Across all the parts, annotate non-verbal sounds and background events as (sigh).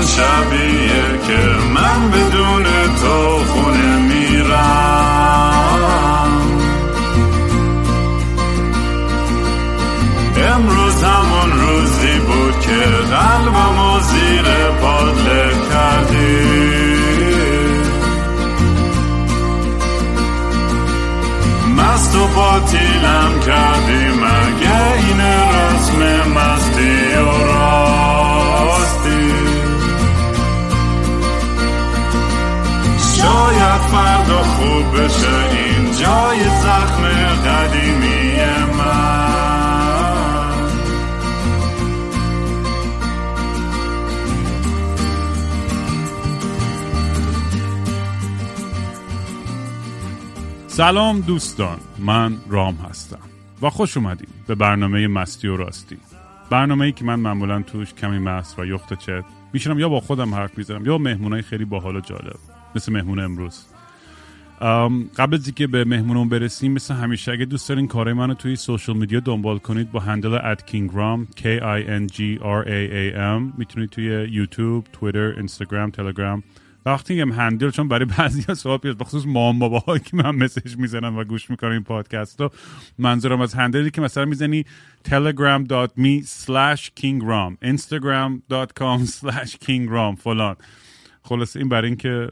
همون شبیه که من بدون تو خونه میرم. امروز همون روزی بود که قلبم و زیر پادله کردی. مست و باطیلم کردی مگه این رسم مستی فردا خوب بشه. این جای زخم قدیمی سلام دوستان. من رام هستم. و خوش اومدیم به برنامه مستی و راستی. برنامه ای که من معمولا توش کمی مست و یخت چت میشنم یا با خودم حرف می‌زنم یا مهمونای خیلی باحال و جالب. مثل مهمون امروز. ام، قبل از اینکه به مهمونم برسیم مثل همیشه اگه دوست دارین کارهای منو توی social media دنبال کنید با handle at کینگرام K I N G R A A M می‌تونید توی یوتیوب، توییتر، اینستاگرام، تلگرام. وقتی میگم handle چون برای بعضی ها سوال پیش بخصوص مامان بابا که من message می‌زنم و گوش می‌کنم این پادکست منظورم از handle ی که مثلا می‌زنی telegram.me slash kingram instagram.com slash kingram فلان. خلاص این برای اینکه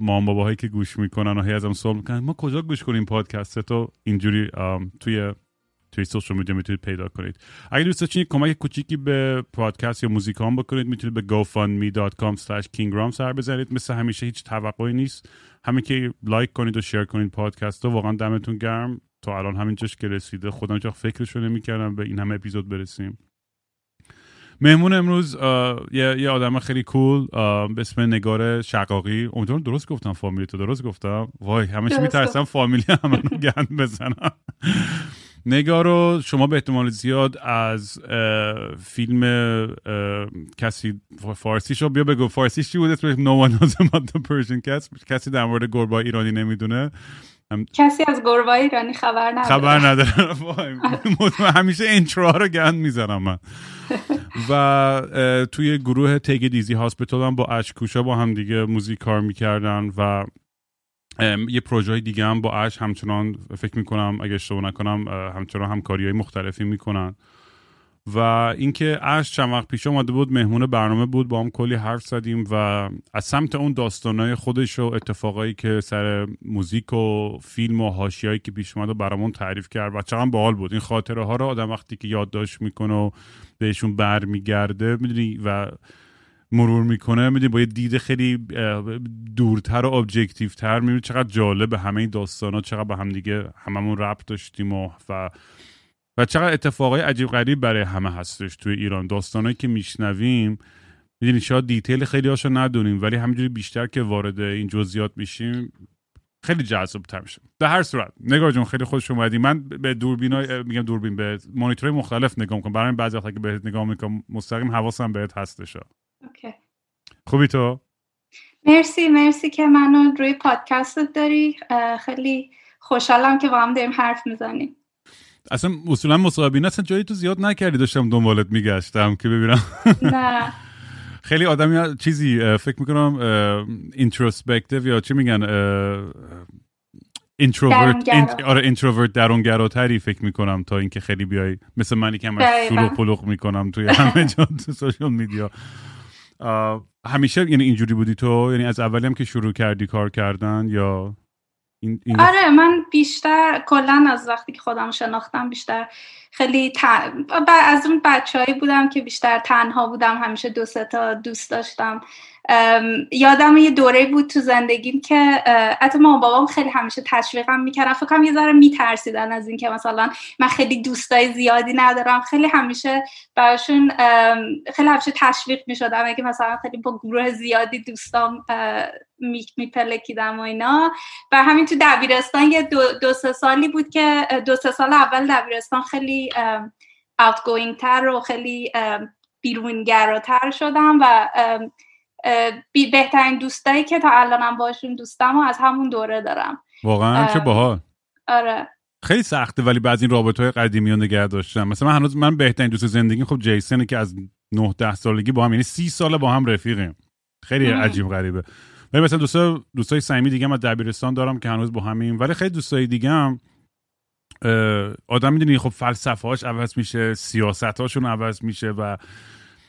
مام باباهایی که گوش می‌کنن و هی ازم سوال می‌کنن ما کجا گوش کنیم پادکست تو؟ اینجوری توی توی سوشال میدیا می‌تونید پیدا کنید. اگه دوست داشتین کمک کوچیکی به پادکست یا موزیکام بکنید می‌تونید به gofundme.com slash kingram سر بزنید. مثل همیشه هیچ توقعی نیست. همه که لایک کنید و شیر کنید پادکست رو واقعا دمتون گرم. تا الان همینجاش که رسیده خودم هیچ فکرشو نمی‌کردم به این همه اپیزود برسیم. مهمون امروز یه, یه آدم خیلی کول به اسم نگار شقاقی. امیدوارم درست گفتم فامیلی تو درست گفتم؟ وای درست میترسم فامیلی رو (laughs) گند بزنم نگار رو شما به احتمال زیاد از فیلم کسی فارسی شو بیا بگو فارسی چی بود؟ اسمش No one knows about the Persian cats کسی در مورد گربه ایرانی نمی‌دونه. کسی از گربه ایرانی خبر نداره. خبر (laughs) مطمئن- همیشه intro ها رو گند می‌زنم من. (laughs) و توی گروه Take It Easy Hospital هم با اش کوشا با هم دیگه موزیک کار می‌کردن و یه پروژه دیگه هم با اش همچنان فکر می‌کنم اگه اشتباه نکنم همچنان همکاری های مختلفی می‌کنن. و اینکه اش چند وقت پیش اومده بود مهمون برنامه بود با هم کلی حرف زدیم و از سمت اون داستانهای خودش و اتفاقایی که سر موزیک و فیلم و حاشیهایی که پیش اومد و برامون تعریف کرد و چقدر باحال بود. این خاطره ها رو آدم وقتی که یادداشت می‌کنه و بهشون برمیگرده می‌دونی و مرور می‌کنه می‌دونی با یه دید خیلی دورتر و objective تر می‌بینی چقدر جالب همه این داستان ها چقدر به هم دیگه هممون ربط داشتیم و و و چقدر اتفاقای عجیب غریب برای همه هستش توی ایران. داستانهایی که میشنویم می‌دونی شاید detail خیلی هاشو ندونیم ولی همینجوری بیشتر که وارد این جزئیات میشیم خیلی جذاب تر میشه. در هر صورت نگار جون خیلی خوش اومدی. من به دوربین میگم دوربین به مانیتورهای مختلف نگاه می‌کنم. برای بعضی وقتا که بهت نگاه می‌کنم مستقیم حواسم بهت هستش okay. خوبی تو؟ مرسی مرسی که منو روی پادکستت داری. خیلی خوشحالم که با هم داریم حرف می‌زنیم. اصلا اصولا مصاحبه اینا اصلا جایی تو زیاد نکردی داشتم دنبالت میگشتم که ببینم نه (laughs) خیلی آدمی چیزی فکر می‌کنم introspective یا چی میگن introvert. آره introvert درونگراتری فکر می‌کنم تا اینکه خیلی بیای مثل منی که همش. شلوغ پلوغ می‌کنم توی همه جا تو social media همیشه یعنی اینجوری بودی تو یعنی از اولی هم که شروع کردی کار کردن یا این, این آره من بیشتر کلا از وقتی که خودم شناختم بیشتر خیلی تن... ب- از اون بچههایی بودم که بیشتر تنها بودم همیشه دو سه تا دوست داشتم. یادم یه دوره بود تو زندگیم که حتی مامان بابام خیلی همیشه تشویقم می‌کردن فکر کنم یه ذره میترسیدن از اینکه مثلا من خیلی دوستای زیادی ندارم. خیلی همیشه براشون خیلی همیشه تشویق می‌شدم. اگه مثلا خیلی با گروه زیادی دوستام میپلکیدم و اینا. و همین تو دبیرستان یه دو, دو سه سالی بود که دو سه سال اول دبیرستان خیلی outgoing تر و خیلی بیرونگراتر شدم و بهترین دوستایی که تا الانم باشون دوستم و از همون دوره دارم. واقعا چه. باحال. آره. خیلی سخته ولی بعضی این رابطه های قدیمی رو نگه داشتم. مثلا من هنوز من بهترین دوست زندگی خب جیسنه که از 9 10 سالگی با هم یعنی 30 سال با هم رفیقیم. خیلی عجیب غریبه. ولی مثلا دوستا دوستای صمیمی دیگه من دبیرستان دارم که هنوز با همین ولی خیلی دوستای دیگه هم آدم می‌دونی خب فلسفه هاش عوض میشه سیاست هاشون عوض میشه و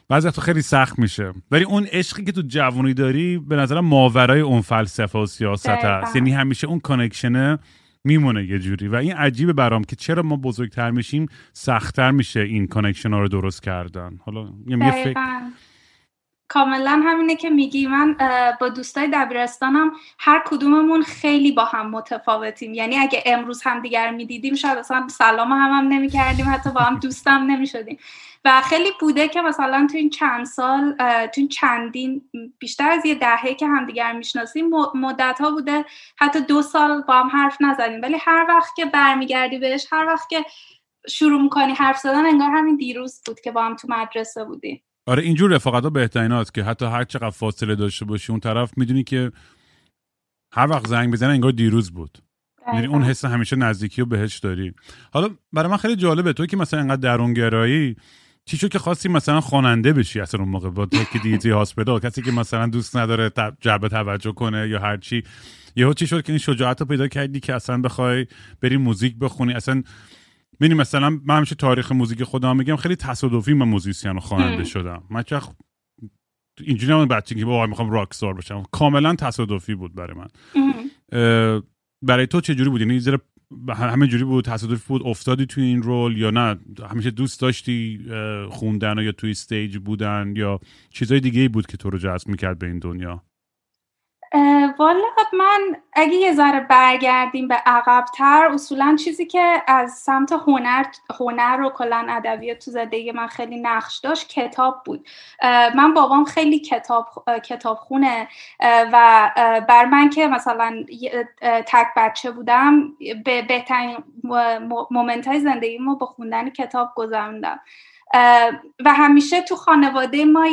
بعضی وقتا خیلی سخت میشه. ولی اون عشقی که تو جوانی داری به نظرم ماورای اون فلسفه و سیاست هست. یعنی همیشه اون کانکشنه میمونه یه جوری. و این عجیبه برام که چرا ما بزرگتر میشیم سختتر میشه این connection ها رو درست کردن. حالا یه فکر کاملا همینه که میگی. من با دوستای دبیرستانم هر کدوممون خیلی با هم متفاوتیم. یعنی اگه امروز هم دیگر می‌دیدیم شاید مثلا سلام هم, هم نمی کردیم حتی با هم دوستم نمی شدیم و خیلی بوده که مثلا تو این چند سال تو این چندین بیشتر از یه دهه که همدیگر می‌شناسیم مدت ها بوده حتی دو سال با هم حرف نزدیم ولی هر وقت که برمیگردی بهش هر وقت که شروع می‌کنی حرف زدن انگار همین دیروز بود که با هم تو مدرسه بودیم. آره اینجور رفاقت ها بهترین که حتی هر چقدر فاصله داشته باشی اون طرف می‌دونی که هر وقت زنگ بزنه انگار دیروز بود. یعنی اون حس همیشه نزدیکی رو بهش داری. حالا برای من خیلی جالبه تو که مثلا انقدر درونگرایی چی شد که خواستی مثلا خواننده بشی اصلا اون موقع با که دیتی هاسپیتال کسی که مثلا دوست نداره جلب توجه کنه یا هر چی. یهو چی شد که این شجاعت رو پیدا کردی که اصلا بخوای بری موزیک بخونی؟ اصلا ببین مثلا من همیشه تاریخ موزیک خودم میگم خیلی تصادفی من musician و خواننده شدم. من نه اینجوری هم بچگی که بابا می‌خوام راک بشم. کاملا تصادفی بود برای من. برای تو چه جوری بود؟ یعنی زیر همه جوری بود تصادفی بود افتادی توی این role یا نه؟ همیشه دوست داشتی خوندن یا توی stage بودن یا چیزای دیگه بود که تو رو جذب می‌کرد به این دنیا؟ والا من اگه یه ذره برگردیم به عقبتر اصولا چیزی که از سمت هنر هنر و کلا ادبیات تو زندگی من خیلی نقش داشت کتاب بود. من بابام خیلی کتاب کتاب خونه و بر من که مثلا تک بچه بودم به بهترین مومنت های زندگی ما با خوندن کتاب گذروندم. و همیشه تو خانواده ما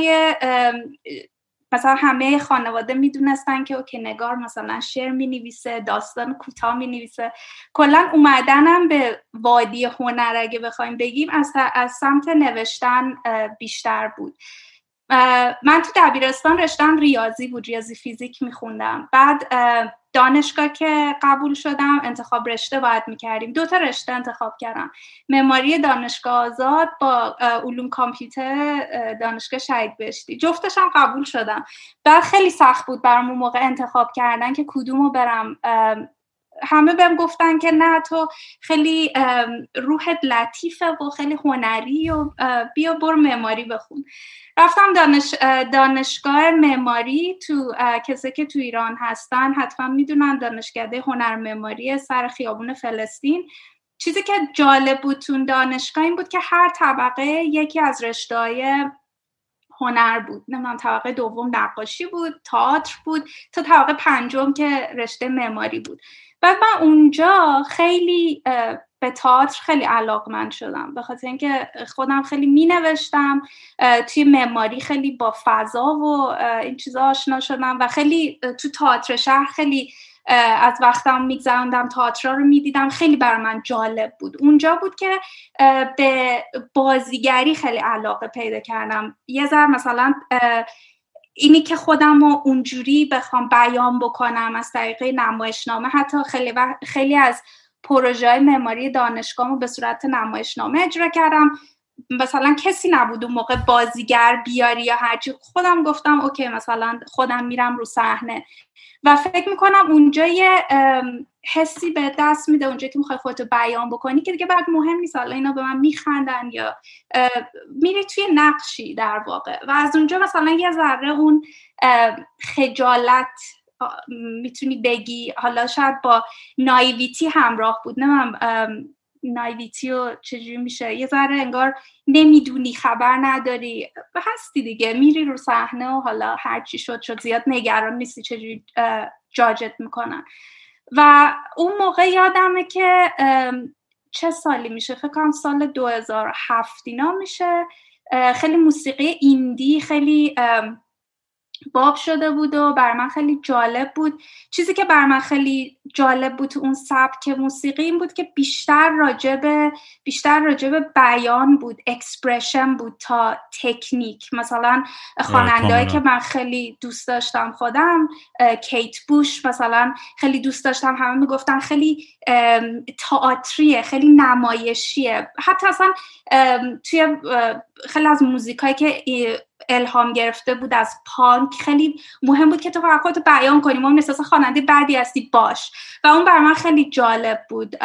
مثلا همه خانواده می‌دونستن که اوکی نگار مثلا شعر می‌نویسه داستان کوتاه می‌نویسه. کلا اومدنم به وادی هنر اگه بخوایم بگیم از, از سمت نوشتن بیشتر بود. من تو دبیرستان رشتم ریاضی بود ریاضی فیزیک میخوندم. بعد دانشگاه که قبول شدم انتخاب رشته باید می‌کردیم. دو تا رشته انتخاب کردم. معماری دانشگاه آزاد با علوم کامپیوتر دانشگاه شهید بهشتی. جفتشم قبول شدم. بعد خیلی سخت بود برام موقع انتخاب کردن که کدومو برم همه بهم گفتن که نه تو خیلی روحت لطیفه و خیلی هنری و بیا برو معماری بخون. رفتم دانش دانشگاه معماری تو کسی که تو ایران هستن حتما می‌دونن دانشکده هنر معماری سر خیابون فلسطین. چیزی که جالب بود تو دانشگاه این بود که هر طبقه یکی از رشته هنر بود. نمی‌دونم طبقه دوم نقاشی بود تئاتر بود تا طبقه پنجم که رشته معماری بود. و من اونجا خیلی به تئاتر خیلی علاقمند شدم. به خاطر اینکه خودم خیلی می نوشتم توی معماری خیلی با فضا و این چیزا آشنا شدم و خیلی تو تئاتر شهر خیلی از وقتم میگذراندم تئاتر رو می‌دیدم. خیلی بر من جالب بود. اونجا بود که به بازیگری خیلی علاقه پیدا کردم. یه ذر مثلا اینی که خودم رو اونجوری بخوام بیان بکنم از طریق نمایشنامه. حتی خیلی, خیلی از پروژه معماری دانشگاهمو به صورت نمایشنامه اجرا کردم. مثلا کسی نبود اون موقع بازیگر بیاری یا هرچی خودم گفتم اوکی مثلا خودم میرم رو صحنه. و فکر می‌کنم اونجا یه حسی به دست میده اونجا که می‌خوای خودتو بیان بکنی که دیگه بعد مهم نیست حالا اینا به من میخندن یا میری توی نقشی در واقع. و از اونجا مثلا یه ذره اون خجالت می‌تونی بگی. حالا شاید با نایویتی همراه بود. نه نایویتی و چجوری میشه. یه ذره انگار نمی‌دونی خبر نداری. هستی دیگه. میری رو صحنه و حالا هرچی شد شد زیاد نگران نیستی چجوری جاجت می‌کنن. و اون موقع یادمه که چه سالی میشه؟ فکر کنم سال 2007 اینا میشه. خیلی موسیقی ایندی خیلی باب شده بود و بر من خیلی جالب بود. چیزی که بر من خیلی جالب بود تو اون سبک موسیقی این بود که بیشتر راجب بیشتر راجع به بیان بود expression بود تا تکنیک. مثلا خواننده‌هایی که من خیلی دوست داشتم خودم کیت بوش مثلا خیلی دوست داشتم همه می‌گفتن خیلی تئاتریه خیلی نمایشیه. حتی اصلا توی خیلی از موزیکایی که الهام گرفته بود از پانک. خیلی مهم بود که تو فقط خودتو بیان کنی. ما احساس خواننده بعدی هستی باش. و اون بر من خیلی جالب بود.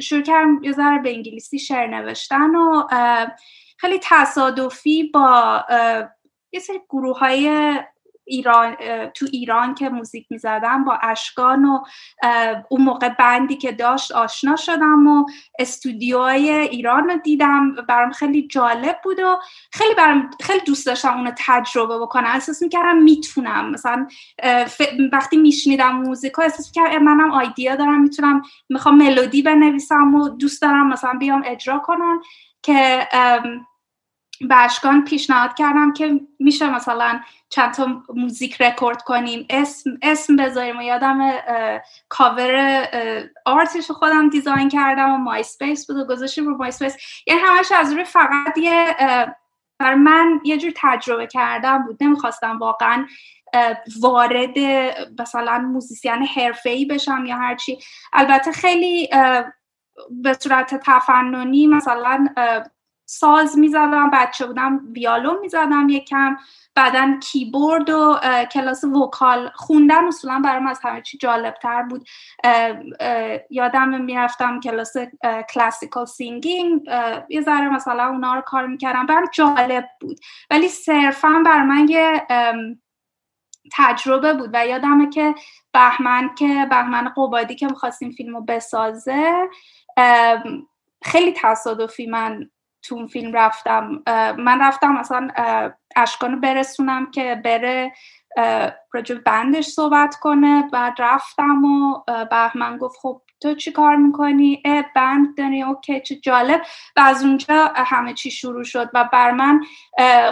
شروع کردم یه ذره به انگلیسی شعر نوشتن و خیلی تصادفی با یه سری گروه های ایران تو ایران که موزیک می‌زدم با اشکان و اون موقع بندی که داشت آشنا شدم و استودیوهای ایران رو دیدم برام خیلی جالب بود و خیلی برام خیلی دوست داشتم اونو تجربه بکنم. احساس می‌کردم می‌تونم. مثلا وقتی میشنیدم موزیکا احساس می‌کردم منم idea دارم می‌تونم می‌خوام ملودی بنویسم و دوست دارم مثلا بیام اجرا کنم که به پیشنهاد کردم که میشه مثلا چند تا موزیک رکورد کنیم. اسم اسم بذاریم و یادم cover art ش خودم design کردم و MySpace بود و گذاشتیم رو MySpace یعنی همش از روی فقط یه بر من یه جور تجربه کردن بود. نمی‌خواستم واقعا وارد مثلا musician حرفه‌ای بشم یا هرچی البته خیلی به صورت تفننی مثلا ساز می‌زدم بچه بودم ویولن می‌زدم یکم. بعدا کیبورد و کلاس vocal خوندن اصولا برام از همه چی جالب تر بود یادم می‌رفتم کلاس classical singing. یه ذره مثلا اونا رو کار می‌کردم. برام جالب بود. ولی صرفا بر من یه تجربه بود و یادمه که بهمن که بهمن قبادی که می‌خواستیم فیلم رو بسازه خیلی تصادفی من تو اون فیلم رفتم. من رفتم مثلا اشکانو برسونم که بره راجع بندش صحبت کنه. بعد رفتم و بهمن گفت خب تو چی کار می‌کنی؟ اه بند داری. اوکی چه جالب. و از اونجا همه چی شروع شد. و بر من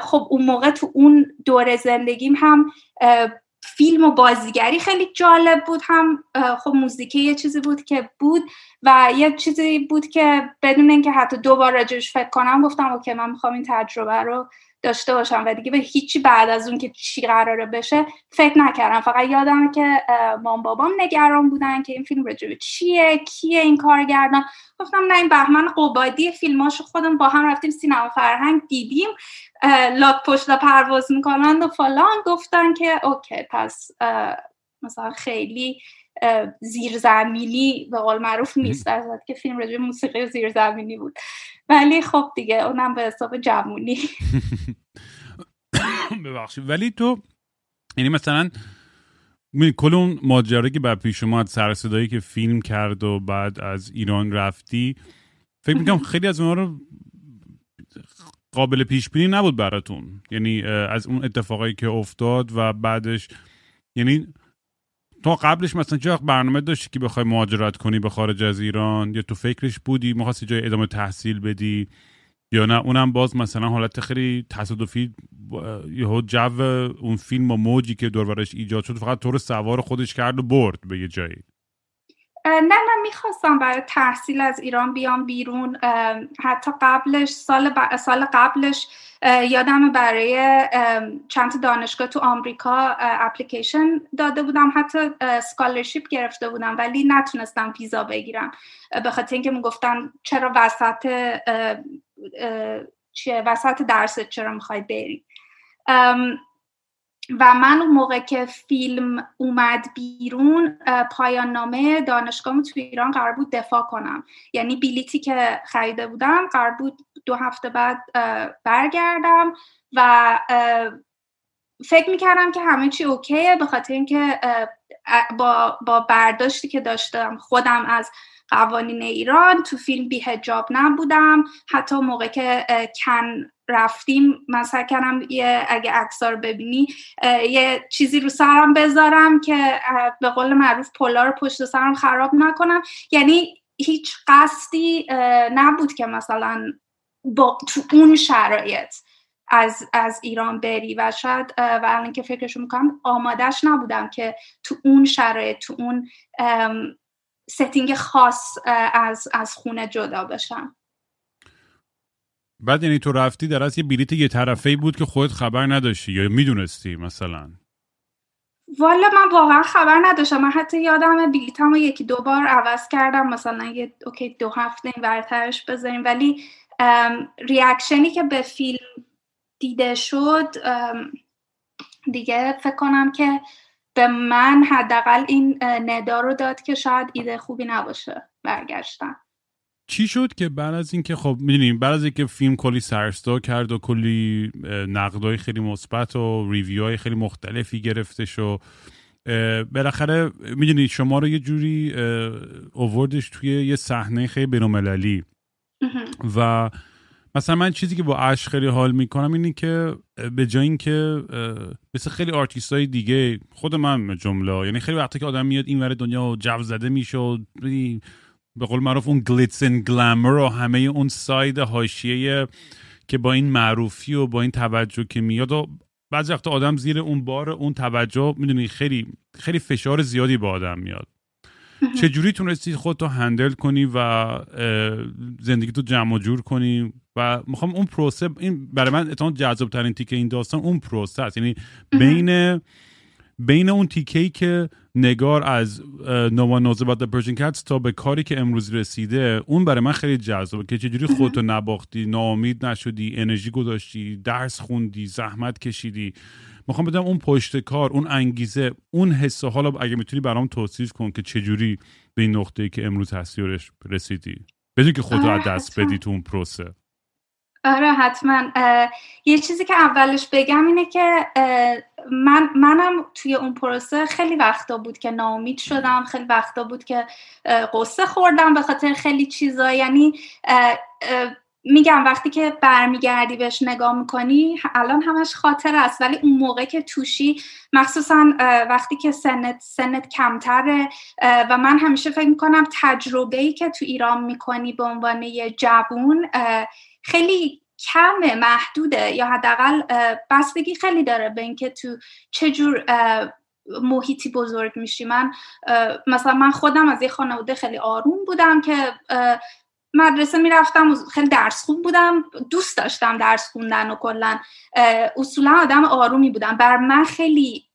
خب اون موقع تو اون دور زندگیم هم فیلم و بازیگری خیلی جالب بود. هم خب موزیکی یه چیزی بود که بود و یه چیزی بود که بدون اینکه حتی دو بار راجبش فکر کنم گفتم اوکی من می‌خوام این تجربه رو داشته باشم و دیگه به هیچی بعد از اون که چی قراره بشه فکر نکردم. فقط یادم که مام بابام نگران بودن که این فیلم رجوع چیه کیه این کارگردان. گفتم نه این بهمن قبادی فیلماشو خودم با هم رفتیم سینما فرهنگ دیدیم. لاک پشت پرواز می‌کنند و فلان. گفتن که اوکی پس مثلا خیلی زیرزمینی به قول معروف نیست از که فیلم رجوع موسیقی زیرزمینی بود. ولی خب دیگه اونم به حساب جمونی (laughs) ببخشید. ولی تو یعنی مثلا کل اون ماجرایی که بعد پیش اومد سر صدایی که فیلم کرد و بعد از ایران رفتی فکر می‌کنم خیلی از اونها رو قابل پیش بینی نبود براتون. یعنی از اون اتفاقایی که افتاد و بعدش یعنی تو قبلش مثلا چه برنامه داشتی که بخوای مهاجرت کنی به خارج از ایران؟ یا تو فکرش بودی می‌خواستی جای ادامه تحصیل بدی؟ یا نه؟ اونم باز مثلا حالت خیلی تصادفی یه جو اون فیلم و موجی که دورورش ایجاد شد فقط طور سوار خودش کرد و برد به یه جایی. نه نه می‌خواستم برای تحصیل از ایران بیام بیرون. حتی قبلش سال, سال قبلش یادم برای چند دانشگاه تو آمریکا اپلیکیشن داده بودم. حتی سکالرشیپ گرفته بودم ولی نتونستم ویزا بگیرم. به خاطر اینکه می‌گفتن چرا وسط چیه وسط درست چرا می‌خوای بری. و من اون موقع که فیلم اومد بیرون پایان نامه دانشگاهمو تو ایران قرار بود دفاع کنم. یعنی بیلیتی که خریده بودم قرار بود دو هفته بعد برگردم و فکر می‌کردم که همه چی اوکیه به خاطر اینکه با, با برداشتی که داشتم خودم از قوانین ایران تو فیلم بیهجاب نبودم. حتی موقع که کن رفتیم مثلا کردم یه اگه اکسا رو ببینی یه چیزی رو سرم بذارم که به قول معروف پلا رو پشت سرم خراب نکنم. یعنی هیچ قصدی نبود که مثلا با تو اون شرایط از, از ایران بری و شاید و الان که فکرشو می‌کنم آمادش نبودم که تو اون شرایط تو اون ستینگ خاص از, از خونه جدا بشم. بعد یعنی تو رفتی در از یه بلیت یه طرفه بود که خودت خبر نداشتی یا می‌دونستی مثلا؟ والا من واقعا خبر نداشتم. من حتی یادم بلیتم رو یکی دو بار عوض کردم. مثلا یه اوکی دو هفته این برترش بذاریم. ولی ریاکشنی که به فیلم دیده شد دیگه فکر کنم که به من حداقل این ندا رو داد که شاید ایده خوبی نباشه برگشتن چی شد که بعد از اینکه خب می‌دونیم بعد از اینکه فیلم کلی سر و صدا کرد و کلی نقدای خیلی مثبت و review های خیلی مختلفی گرفت و بالاخره می‌دونید شما رو یه جوری آوردش توی یه صحنه خیلی بین‌المللی. و مثلا من چیزی که باهاش خیلی حال می‌کنم اینه که به جای اینکه مثل خیلی آرتیست های دیگه خود من جمله یعنی خیلی وقتی که آدم میاد این ور دنیا جو زده میشه و به قول معروف اون گلیتس ان گلمر و همه اون ساید حاشیه که با این معروفی و با این توجه که میاد و بعضی وقتا آدم زیر اون بار اون توجه می‌دونی خیلی خیلی فشار زیادی با آدم میاد. چجوری تونستی خودتو هندل کنی و زندگی تو جمع جور کنی؟ و می‌خوام اون پروسه این برای من اتمام جذاب ترین تیکه این داستان اون پروسه است. یعنی بین بین اون تیکه ای که نگار از نوا نوز بعد پرشن کتس تا به کاری که امروز رسیده اون برای من خیلی جذابه که چجوری خودتو نباختی ناامید نشدی انرژی گذاشتی درس خوندی زحمت کشیدی. می‌خوام بدم اون پشت کار اون انگیزه اون حس حالا اگه می‌تونی برام توصیف کن که چجوری به این نقطه که امروز هستی رسیدی. بدون که خودتو از دست بدی تو اون پروسه. آره حتما. یه چیزی که اولش بگم اینه که من منم توی اون پروسه خیلی وقتا بود که ناامید شدم خیلی وقتا بود که قصه خوردم به خاطر خیلی چیزا. یعنی میگم وقتی که برمیگردی بهش نگاه می‌کنی الان همش خاطر است. ولی اون موقع که توشی مخصوصا وقتی که سنت سنت کمتره و من همیشه فکر می‌کنم تجربه ای که تو ایران می‌کنی به عنوان یه جوون خیلی کمه محدوده یا حداقل بستگی خیلی داره به اینکه تو چجور محیطی بزرگ میشی. من مثلا من خودم از یه خانواده خیلی آروم بودم که مدرسه می‌رفتم خیلی درس خوب بودم دوست داشتم درس خوندن و کلا. اصولا آدم آرومی بودم. بر من خیلی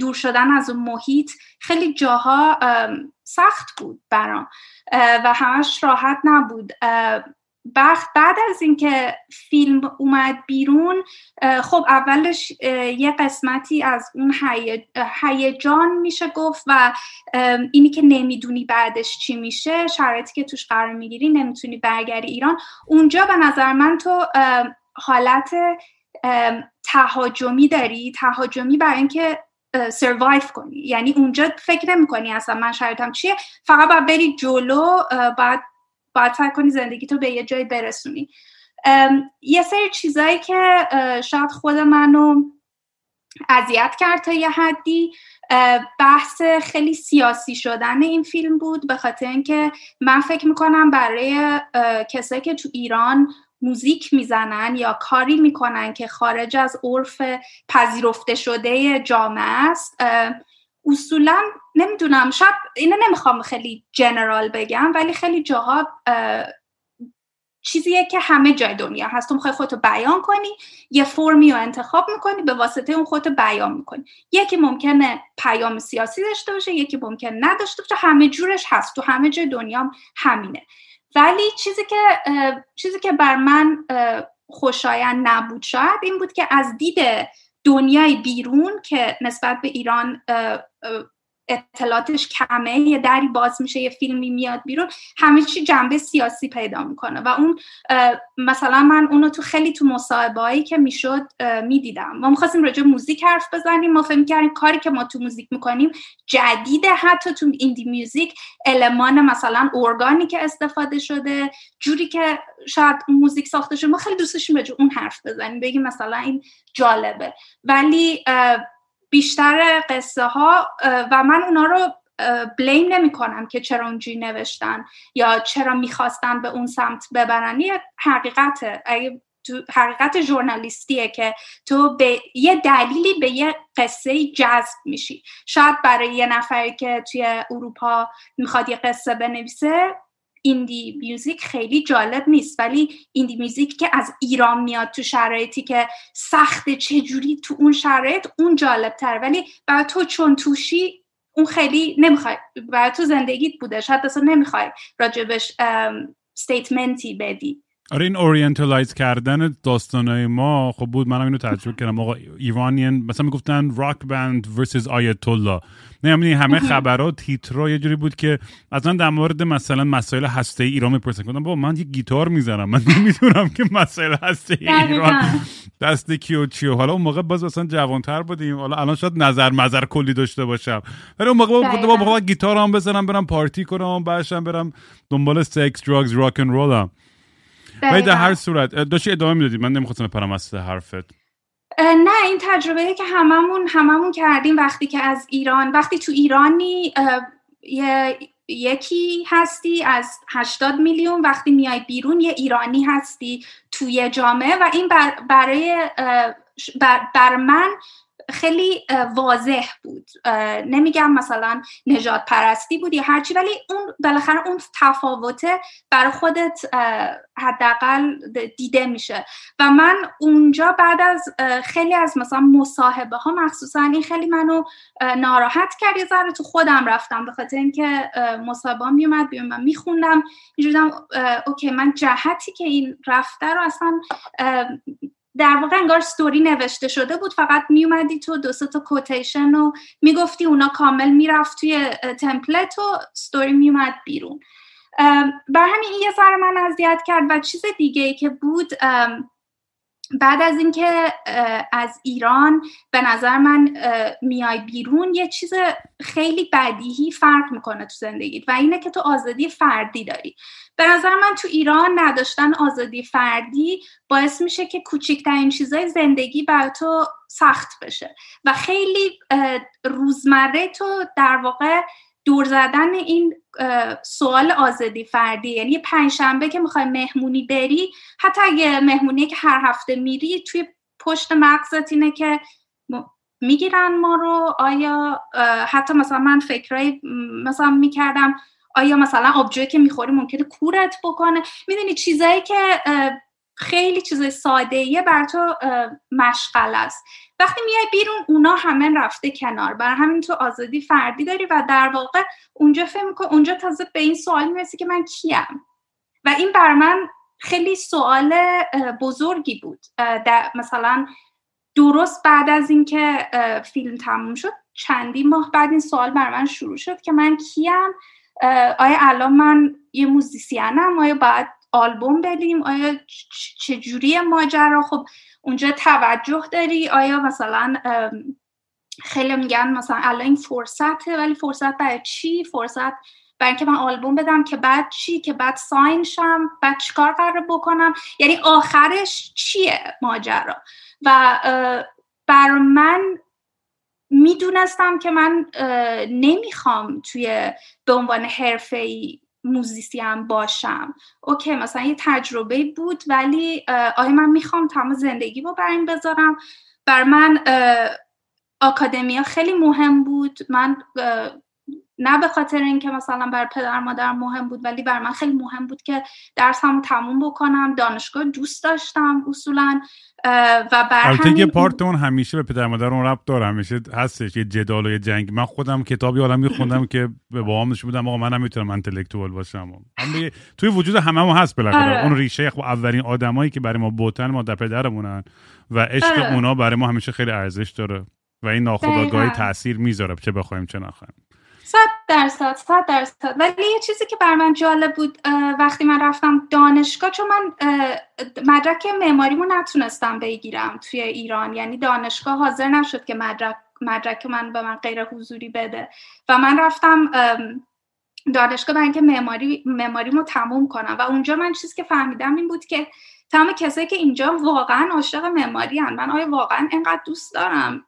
دور شدن از اون محیط خیلی جاها سخت بود برام. و همش راحت نبود. بخت بعد از اینکه فیلم اومد بیرون خب اولش یه قسمتی از اون هیجان میشه گفت و اینی که نمی‌دونی بعدش چی میشه شرایطی که توش قرار می‌گیری نمی‌تونی برگردی ایران. اونجا به نظر من تو حالت تهاجمی داری. تهاجمی برای اینکه سروایف کنی. یعنی اونجا فکر نمی کنی اصلا من شرایطم چیه. فقط باید بری جلو باید باید سعی کنی زندگی تو به یه جایی برسونی. یه سری چیزایی که شاید خود منو اذیت کرد تا یه حدی. بحث خیلی سیاسی شدن این فیلم بود به خاطر اینکه من فکر می‌کنم برای کسایی که تو ایران موزیک می‌زنن یا کاری می‌کنن که خارج از عرف پذیرفته شده جامعه است اصولا نمی‌دونم شاید اینو نمی‌خوام خیلی جنرال بگم ولی خیلی جاها چیزیه که همه جای دنیا هست. تو می‌خوای خودتو بیان کنی یه فرمی رو انتخاب می‌کنی به واسطه اون خودتو بیان می‌کنی. یکی ممکنه پیام سیاسی داشته باشه یکی ممکنه نداشته باشه. همه جورش هست. تو همه جای دنیا همینه. ولی چیزی که چیزی که بر من خوشایند نبود شاید این بود که از دید دنیای بیرون که نسبت به ایران اطلاعاتش کمه یه دری باز میشه یه فیلمی میاد بیرون همه چی جنبه سیاسی پیدا می‌کنه. و اون مثلا من اونو تو خیلی تو مصاحبه که می‌شد می‌دیدم. ما می‌خواستیم راجع موزیک حرف بزنیم ما فکر کردیم کاری که ما تو موزیک می‌کنیم جدیده. حتی تو ایندی موزیک المان مثلا ارگانی که استفاده شده جوری که شاید موزیک ساخته شده. ما خیلی دوست داشتیم راجع اون حرف بزنیم بگیم مثلا این جالبه. ولی بیشتر قصه ها و من اونا رو بلیم نمی کنم که چرا اونجوری نوشتن یا چرا می‌خواستن به اون سمت ببرن. یه حقیقته. اگه تو حقیقت ژورنالیستیه که تو به یه دلیلی به یه قصه جذب میشی. شاید برای یه نفری که توی اروپا می‌خواد یه قصه بنویسه indie music خیلی جالب نیست ولی indie music که از ایران میاد تو شرایطی که سخت چجوری تو اون شرایط اون جالب تر ولی برای تو چون توشی اون خیلی نمی‌خوای برای تو زندگیت بوده شاید اصلا نمی‌خوای راجع بهش statement ی بدی. آره این orientalize کردن داستانای ما خب بود منم اینو تجربه کردم. آقا ایرانیان مثلا می‌گفتن rock band versus آیت الله نه یعنی همه خبرات تیترا یه جوری بود که اصلا در مورد مثلا مسائل هسته ایران می‌پرسن. گفتم بابا من یه گیتار می‌زنم. من نمی‌دونم که مسائل هسته ایران دست کیو چیو حالا اون موقع باز مثلا جوانتر بودیم. حالا الان شاید نظر مظر کلی داشته باشم. ولی اون موقع بابا بابا گیتار هم بزنم برم پارتی کنم بعدشم برم دنبال sex drugs rock and roll م ولی در هر صورت داشتی ادامه می‌دادی. من نمی‌خواستم بپرم از حرفت. نه این تجربه که هممون هممون کردیم وقتی که از ایران وقتی تو ایرانی یکی هستی از 80 میلیون وقتی میای بیرون یه ایرانی هستی توی جامعه و این برای بر من خیلی واضح بود. نمیگم مثلا نجات پرستی بود یا هرچی ولی اون بالاخره اون تفاوته برای خودت حداقل دیده میشه. و من اونجا بعد از خیلی از مثلا مصاحبه ها مخصوصا این خیلی منو ناراحت کرد یه ذره تو خودم رفتم به خاطر اینکه مصاحبه میومد بیام من میخوندم. اینجوری اوکی من جهتی که این رفته رو اصلا در واقع انگار ستوری نوشته شده بود فقط میومدی تو دو تا کوتیشن و می‌گفتی اونا کامل می‌رفت توی تمپلت و ستوری میومد بیرون. بر همین یه ذره من اذیت کرد و چیز دیگه ای که بود بعد از اینکه از ایران به نظر من میای بیرون یه چیز خیلی بدیهی فرق می‌کنه تو زندگیت و اینه که تو آزادی فردی داری. به نظر من تو ایران نداشتن آزادی فردی باعث میشه که کوچکترین چیزای زندگی بر تو سخت بشه. و خیلی روزمره تو در واقع دور زدن این سوال آزادی فردی یعنی پنجشنبه که می‌خوای مهمونی بری حتی اگه مهمونی که هر هفته میری توی پشت مغزت اینه که می‌گیرن ما رو آیا حتی مثلا من فکرهای مثلا می‌کردم آیا مثلا آبجوی که می‌خوری ممکنه کورت بکنه؟ می‌دونی چیزایی که خیلی چیز ساده ایه بر تو مشغل است. وقتی میای بیرون اونا همه رفته کنار. برای همین تو آزادی فردی داری و در واقع اونجا فهم می‌کنی اونجا تازه به این سوال می‌رسی که من کیم. و این بر من خیلی سوال بزرگی بود. مثلا درست بعد از اینکه فیلم تموم شد چندی ماه بعد این سوال بر من شروع شد که من کیم آیا الان من یه موزیسینم؟ آیا باید آلبوم بدیم؟ آیا چجوری ماجرا؟ خب اونجا توجه داری؟ آیا مثلا خیلی میگن مثلا الان این فرصته ولی فرصت برای چی؟ فرصت برای اینکه من آلبوم بدم که بعد چی؟ که بعد ساین شم؟ بعد چیکار قرار بکنم؟ یعنی آخرش چیه ماجرا؟ و بر من می‌دونستم که من نمی‌خوام توی به عنوان حرفه موزیسیم باشم. اوکی مثلا یه تجربه بود ولی آیا من می‌خوام تمام زندگی رو بر این بذارم. بر من آکادمیا خیلی مهم بود. من نه به خاطر اینکه مثلا بر پدر مادر مهم بود ولی بر من خیلی مهم بود که درسمو تموم بکنم. دانشگاه دوست داشتم اصولا و بر همین یه پارت اون همیشه به پدر مادر اون ربط داره. همیشه هستش یه جدال و یه جنگ. من خودم کتابی حالا میخوندم که به بابام نشون بودم آقا منم می‌تونم انتלקتوال باشم. هم توی وجود هممون هست بالاخره. آره. اون ریشه خب اولین آدمایی که برای ما بوتن ما در پدرمونن و عشق آره. اونا برای ما همیشه خیلی ارزش داره و این ناخودآگاهی تاثیر می‌ذاره چه بخوایم چه نخوایم صد درصد صد درصد. ولی یه چیزی که بر من جالب بود وقتی من رفتم دانشگاه چون من مدرک معماریمو نتونستم بگیرم توی ایران. یعنی دانشگاه حاضر نشد که مدرک مدرک من به من غیر حضوری بده. و من رفتم دانشگاه برای اینکه معماری معماریمو تموم کنم. و اونجا من چیزی که فهمیدم این بود که تمام کسایی که اینجا واقعا عاشق معماری من آیا واقعا انقدر دوست دارم؟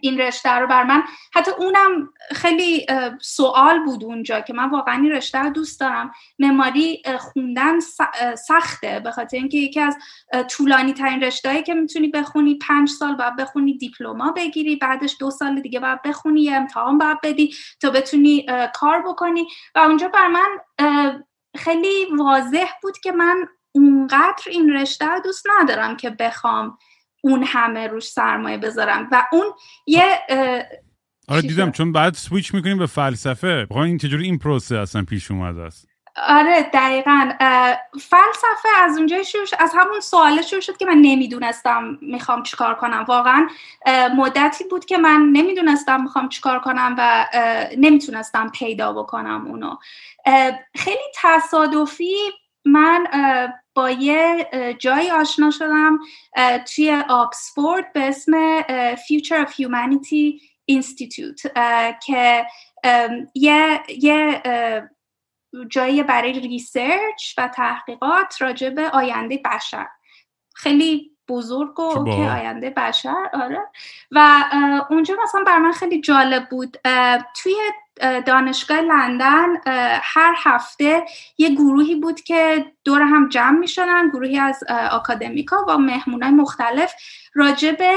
این رشته رو بر من. حتی اونم خیلی سوال بود اونجا که من واقعا این رشته رو دوست دارم. معماری خوندن سخته. به خاطر اینکه یکی از طولانی ترین رشتهایی که می‌تونی بخونی پنج سال باید بخونی دیپلما بگیری بعدش دو سال دیگه باید بخونی یه امتحان باید بدی تا بتونی کار بکنی. و اونجا بر من خیلی واضح بود که من اونقدر این رشته رو دوست ندارم که بخوام اون همه روش سرمایه بذارم. و اون یه آره دیدم چون بعد سویچ می‌کنیم به فلسفه. این چجوری این پروسه اصلا پیش اومده است؟ آره دقیقا. فلسفه از اونجای شروع از همون سوال شروع شد که من نمی‌دونستم می‌خوام چیکار کنم. واقعا مدتی بود که من نمی‌دونستم می‌خوام چیکار کنم و نمی‌تونستم پیدا بکنم اونو. خیلی تصادفی من با یه جایی آشنا شدم توی آکسفورد به اسم Future of Humanity Institute که یه, یه جایی برای ریسرچ و تحقیقات راجع به آینده بشر. خیلی بزرگ و که آینده بشر آره. و اونجا مثلا بر من خیلی جالب بود. توی دانشگاه لندن هر هفته یه گروهی بود که دور هم جمع می شدن گروهی از آکادمیکا و مهمونای مختلف راجع به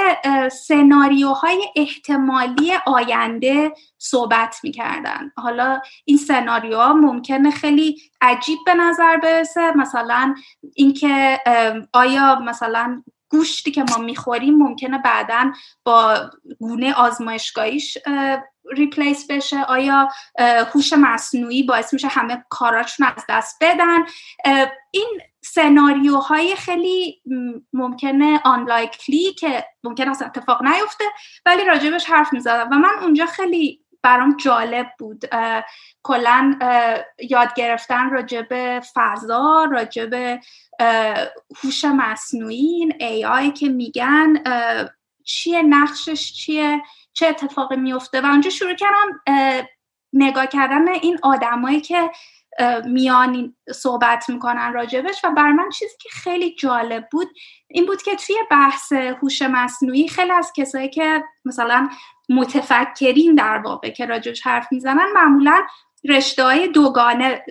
سناریوهای احتمالی آینده صحبت می‌کردن. حالا این سناریوها ممکنه خیلی عجیب به نظر برسه مثلا اینکه آیا مثلا گوشتی که ما می‌خوریم ممکنه بعدا با گونه آزمایشگاهیش ریپلیس بشه. آیا هوش مصنوعی باعث میشه همه کاراشون از دست بدن؟ این سناریوهای خیلی ممکنه آنلایکلی که ممکن است اتفاق نیفته ولی راجبش حرف می‌زدم. و من اونجا خیلی برام جالب بود. کلا یاد گرفتن راجب فضا راجب هوش مصنوعی این AI که میگن چیه نقشش چیه چه اتفاقی میفته. و اونجا شروع کردم نگاه کردن این آدمایی که میان صحبت می‌کنن راجبش. و بر من چیزی که خیلی جالب بود این بود که توی بحث هوش مصنوعی خیلی از کسایی که مثلا متفکرین در واقع که راجبش حرف می‌زنن معمولا رشته های دوگانه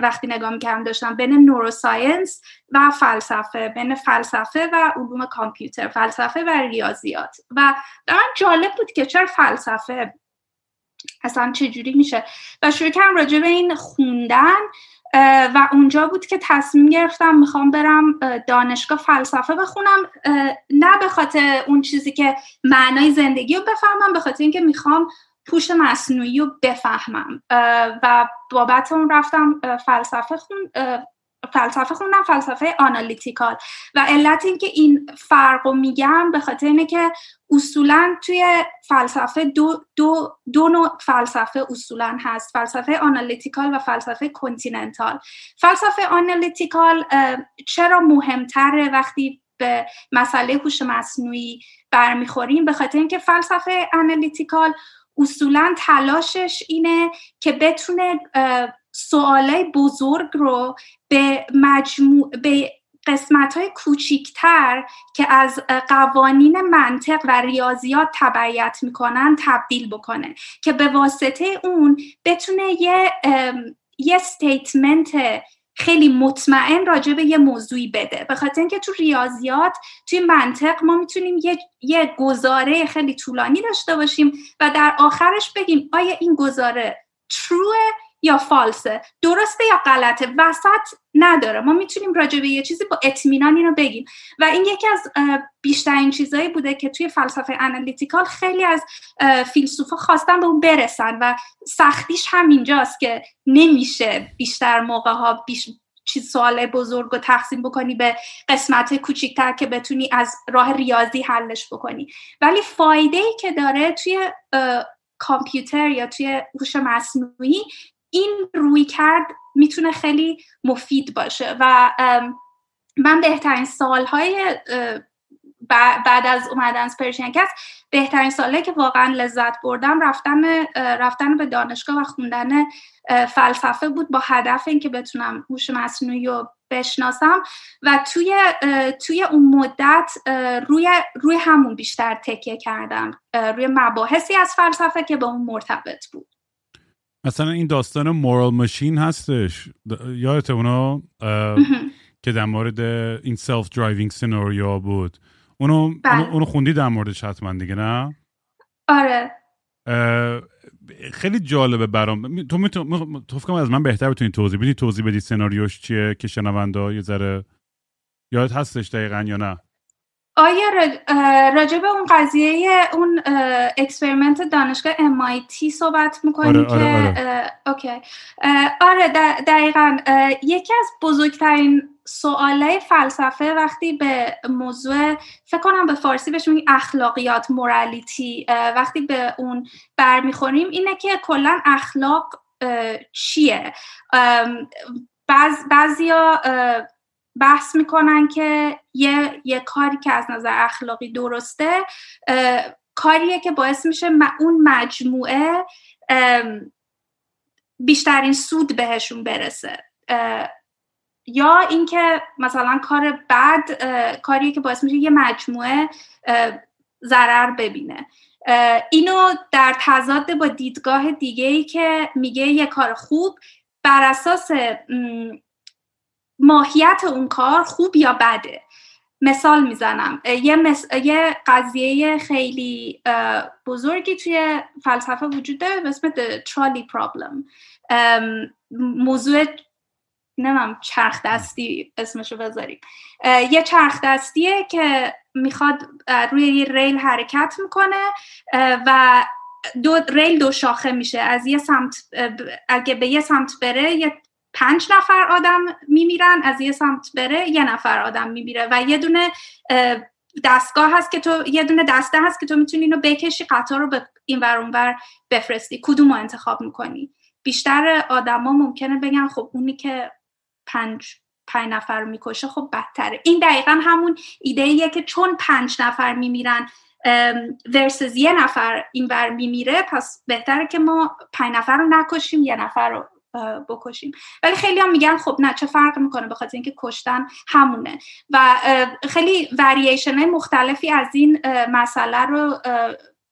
وقتی نگاه می‌کردم داشتم بین نوروساینس و فلسفه بین فلسفه و علوم کامپیوتر فلسفه و ریاضیات. و در من جالب بود که چرا فلسفه اصلا چجوری میشه. و شروع کردم راجع به این خوندن و اونجا بود که تصمیم گرفتم می‌خوام برم دانشگاه فلسفه بخونم نه به خاطر اون چیزی که معنای زندگی رو بفهمم به خاطر اینکه می‌خوام پوش مصنوعی رو بفهمم. و بابت اون رفتم فلسفه خون فلسفه خوندم فلسفه آنالیتیکال. و علت اینکه این فرق رو میگم به خاطر اینه که اصولا توی فلسفه دو, دو, دو نوع فلسفه اصولا هست. فلسفه analytical و فلسفه continental. فلسفه analytical چرا مهمتره وقتی به مسئله هوش مصنوعی برمیخوریم؟ به خاطر اینکه فلسفه analytical اصولا تلاشش اینه که بتونه سوالای بزرگ رو به مجموع به قسمت های کوچیکتر که از قوانین منطق و ریاضیات تبعیت می‌کنن تبدیل بکنه که به واسطه اون بتونه یه یه ستیتمنت خیلی مطمئن راجع به یه موضوعی بده. به خاطر اینکه تو ریاضیات توی منطق ما می‌تونیم یه, یه گزاره خیلی طولانی داشته باشیم و در آخرش بگیم آیا این گزاره تروه یا فالسه درسته یا غلطه وسط نداره. ما می‌تونیم راجع به یه چیزی با اطمینان اینو بگیم. و این یکی از بیشترین چیزهایی بوده که توی فلسفه انالیتیکال خیلی از فیلسوفا خواستن به اون برسن و سختیش همینجاست که نمیشه بیشتر موقع ها بیش چیز سوال بزرگ و تقسیم بکنی به قسمت کوچیکتر که بتونی از راه ریاضی حلش بکنی. ولی فایده ای که داره توی کامپیوتر یا توی هوش مصنوعی این روی کرد می‌تونه خیلی مفید باشه و من بهترین سالهای بعد از اومدن از پرشینکت بهترین ساله که واقعا لذت بردم رفتن رفتن به دانشگاه و خوندن فلسفه بود با هدف اینکه بتونم هوش مصنوعی رو بشناسم و توی توی اون مدت روی روی همون بیشتر تکیه کردم روی مباحثی از فلسفه که به اون مرتبط بود. مثلا این داستان moral machine هستش. یادته اونا؟ که در مورد این self-driving scenario بود. اونو, بله. اونو خوندی در موردش حتما دیگه نه؟ آره. خیلی جالبه برام. تو می‌تونی تو از من بهتر بتونی توضیح بدی. توضیح بدی سناریوش چیه که شنونده یه ذره یاد هستش دقیقا یا نه؟ آیا راجع به اون قضیه اون experiment دانشگاه MIT صحبت می‌کنی آره، که آره, آره. okay. آره دقیقا. یکی از بزرگترین سوالای فلسفه وقتی به موضوع فکر کنم به فارسی بهش میگیم اخلاقیات morality وقتی به اون برمیخوریم اینه که کلا اخلاق چیه؟ بعض بعضیا بحث می‌کنن که یه, یه کاری که از نظر اخلاقی درسته کاریه که باعث میشه اون مجموعه بیشترین سود بهشون برسه. یا اینکه مثلا کار بد کاریه که باعث میشه یه مجموعه ضرر ببینه. اینو در تضاد با دیدگاه دیگه ای که میگه یه کار خوب بر اساس ماهیت اون کار خوب یا بده. مثال می‌زنم. یه, یه قضیه خیلی بزرگی توی فلسفه وجود داره به اسم Trolley Problem. موضوع نمیم چرخ دستی اسمشو بذاریم. یه چرخ دستیه که می‌خواد روی یه ریل حرکت می‌کنه و دو ریل دو شاخه میشه. از یه سمت اگه به یه سمت بره یه پنج نفر آدم میمیرن از یه سمت بره یه نفر آدم میمیره و یه دونه دستگاه هست که تو یه دونه دسته هست که تو می‌تونی اینو بکشی قطار رو به این ور اونور بفرستی. کدوم رو انتخاب می‌کنی؟ بیشتر آدما ممکنه بگن خب اونی که پنج پنج نفر رو می‌کشه خب بدتره. این دقیقا همون ایده ایه که چون پنج نفر میمیرن ورسز یه نفر این ور میمیره پس بهتره که ما پنج نفر رو نکشیم یه نفر رو بکشیم. ولی خیلی هم میگن خب نه چه فرق می‌کنه؟ به خاطر اینکه کشتن همونه. و خیلی ورییشن مختلفی از این مسئله رو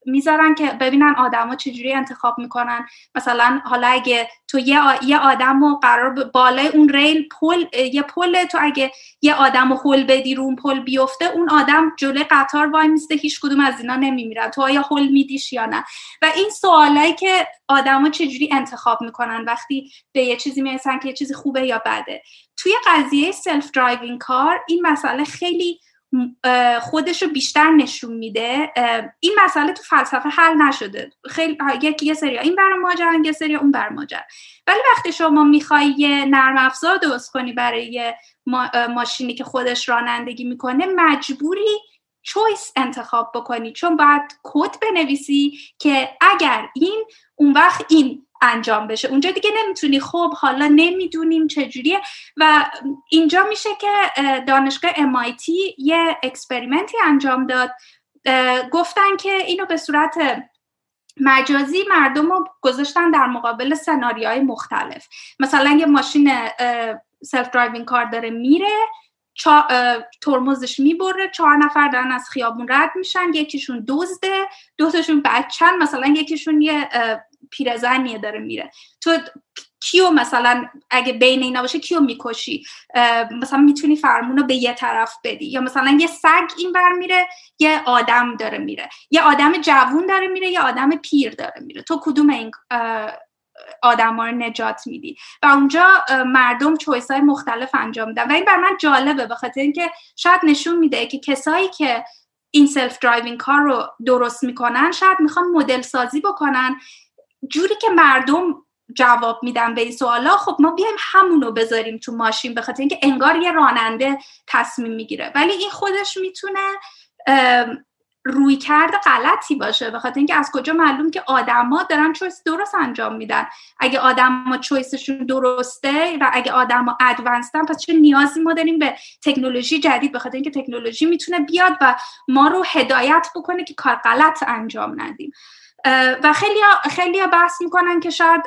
می‌ذارن که ببینن آدما چجوری انتخاب می‌کنن. مثلا حالا اگه تو یه, یه آدم رو قرار بالای اون ریل پل یه پل تو اگه یه آدم رو هل بدی رو اون پل بیفته اون آدم جلوی قطار وای میسته هیچ کدوم از اینا نمیمیرن. تو آیا هل میدیش یا نه؟ و این سوالایی که آدما چجوری انتخاب می‌کنن وقتی به یه چیزی می‌رسن که یه چیزی خوبه یا بده. توی قضیه self-driving car این مسئله خیلی خودش رو بیشتر نشون میده. این مسئله تو فلسفه حل نشده. خیلی یکی یه سری این ور ماجران یه سری اون ور ماجران ولی وقتی شما می‌خوای یه نرم افزار درست کنی برای یه ماشینی که خودش رانندگی می‌کنه مجبوری choice انتخاب بکنی. چون باید کد بنویسی که اگر این اون وقت این انجام بشه. اونجا دیگه نمی‌تونی. خب حالا نمی‌دونیم چجوریه. و اینجا میشه که دانشگاه MIT یه experiment ی انجام داد. گفتن که اینو به صورت مجازی مردم رو گذاشتن در مقابل سناریوهای مختلف. مثلا یه ماشین self-driving car داره میره ترمزش می‌بره چهار نفر دارن از خیابون رد میشن یکیشون دزده دوتاشون بچن مثلا یکیشون یه پیرزنیه داره میره. تو کیو مثلا اگه بین اینا باشه کیو می‌کشی؟ مثلا می‌تونی فرمون رو به یه طرف بدی. یا مثلا یه سگ این بر میره یه آدم داره میره. یه آدم جوون داره میره یه آدم پیر داره میره. تو کدوم این آدم رو نجات میدی؟ و اونجا مردم choice های مختلف انجام میدن. و این بر من جالبه به خاطر اینکه شاید نشون میده که کسایی که این self-driving car رو درست می‌کنن شاید می‌خوان مدل سازی بکنن. جوری که مردم جواب میدن به این سوالا خب ما بیایم همونو بذاریم تو ماشین به خاطر اینکه انگار یه راننده تصمیم می‌گیره. ولی این خودش می‌تونه رویکرد غلطی باشه به خاطر اینکه از کجا معلوم که آدما دارن choice درست انجام میدن. اگه آدما چویسشون درسته و اگه آدما ادوانستن پس چه نیازی ما داریم به تکنولوژی جدید؟ به خاطر اینکه تکنولوژی می‌تونه بیاد و ما رو هدایت بکنه که کار غلط انجام ندیم. و خیلی خیلی بحث می‌کنن که شاید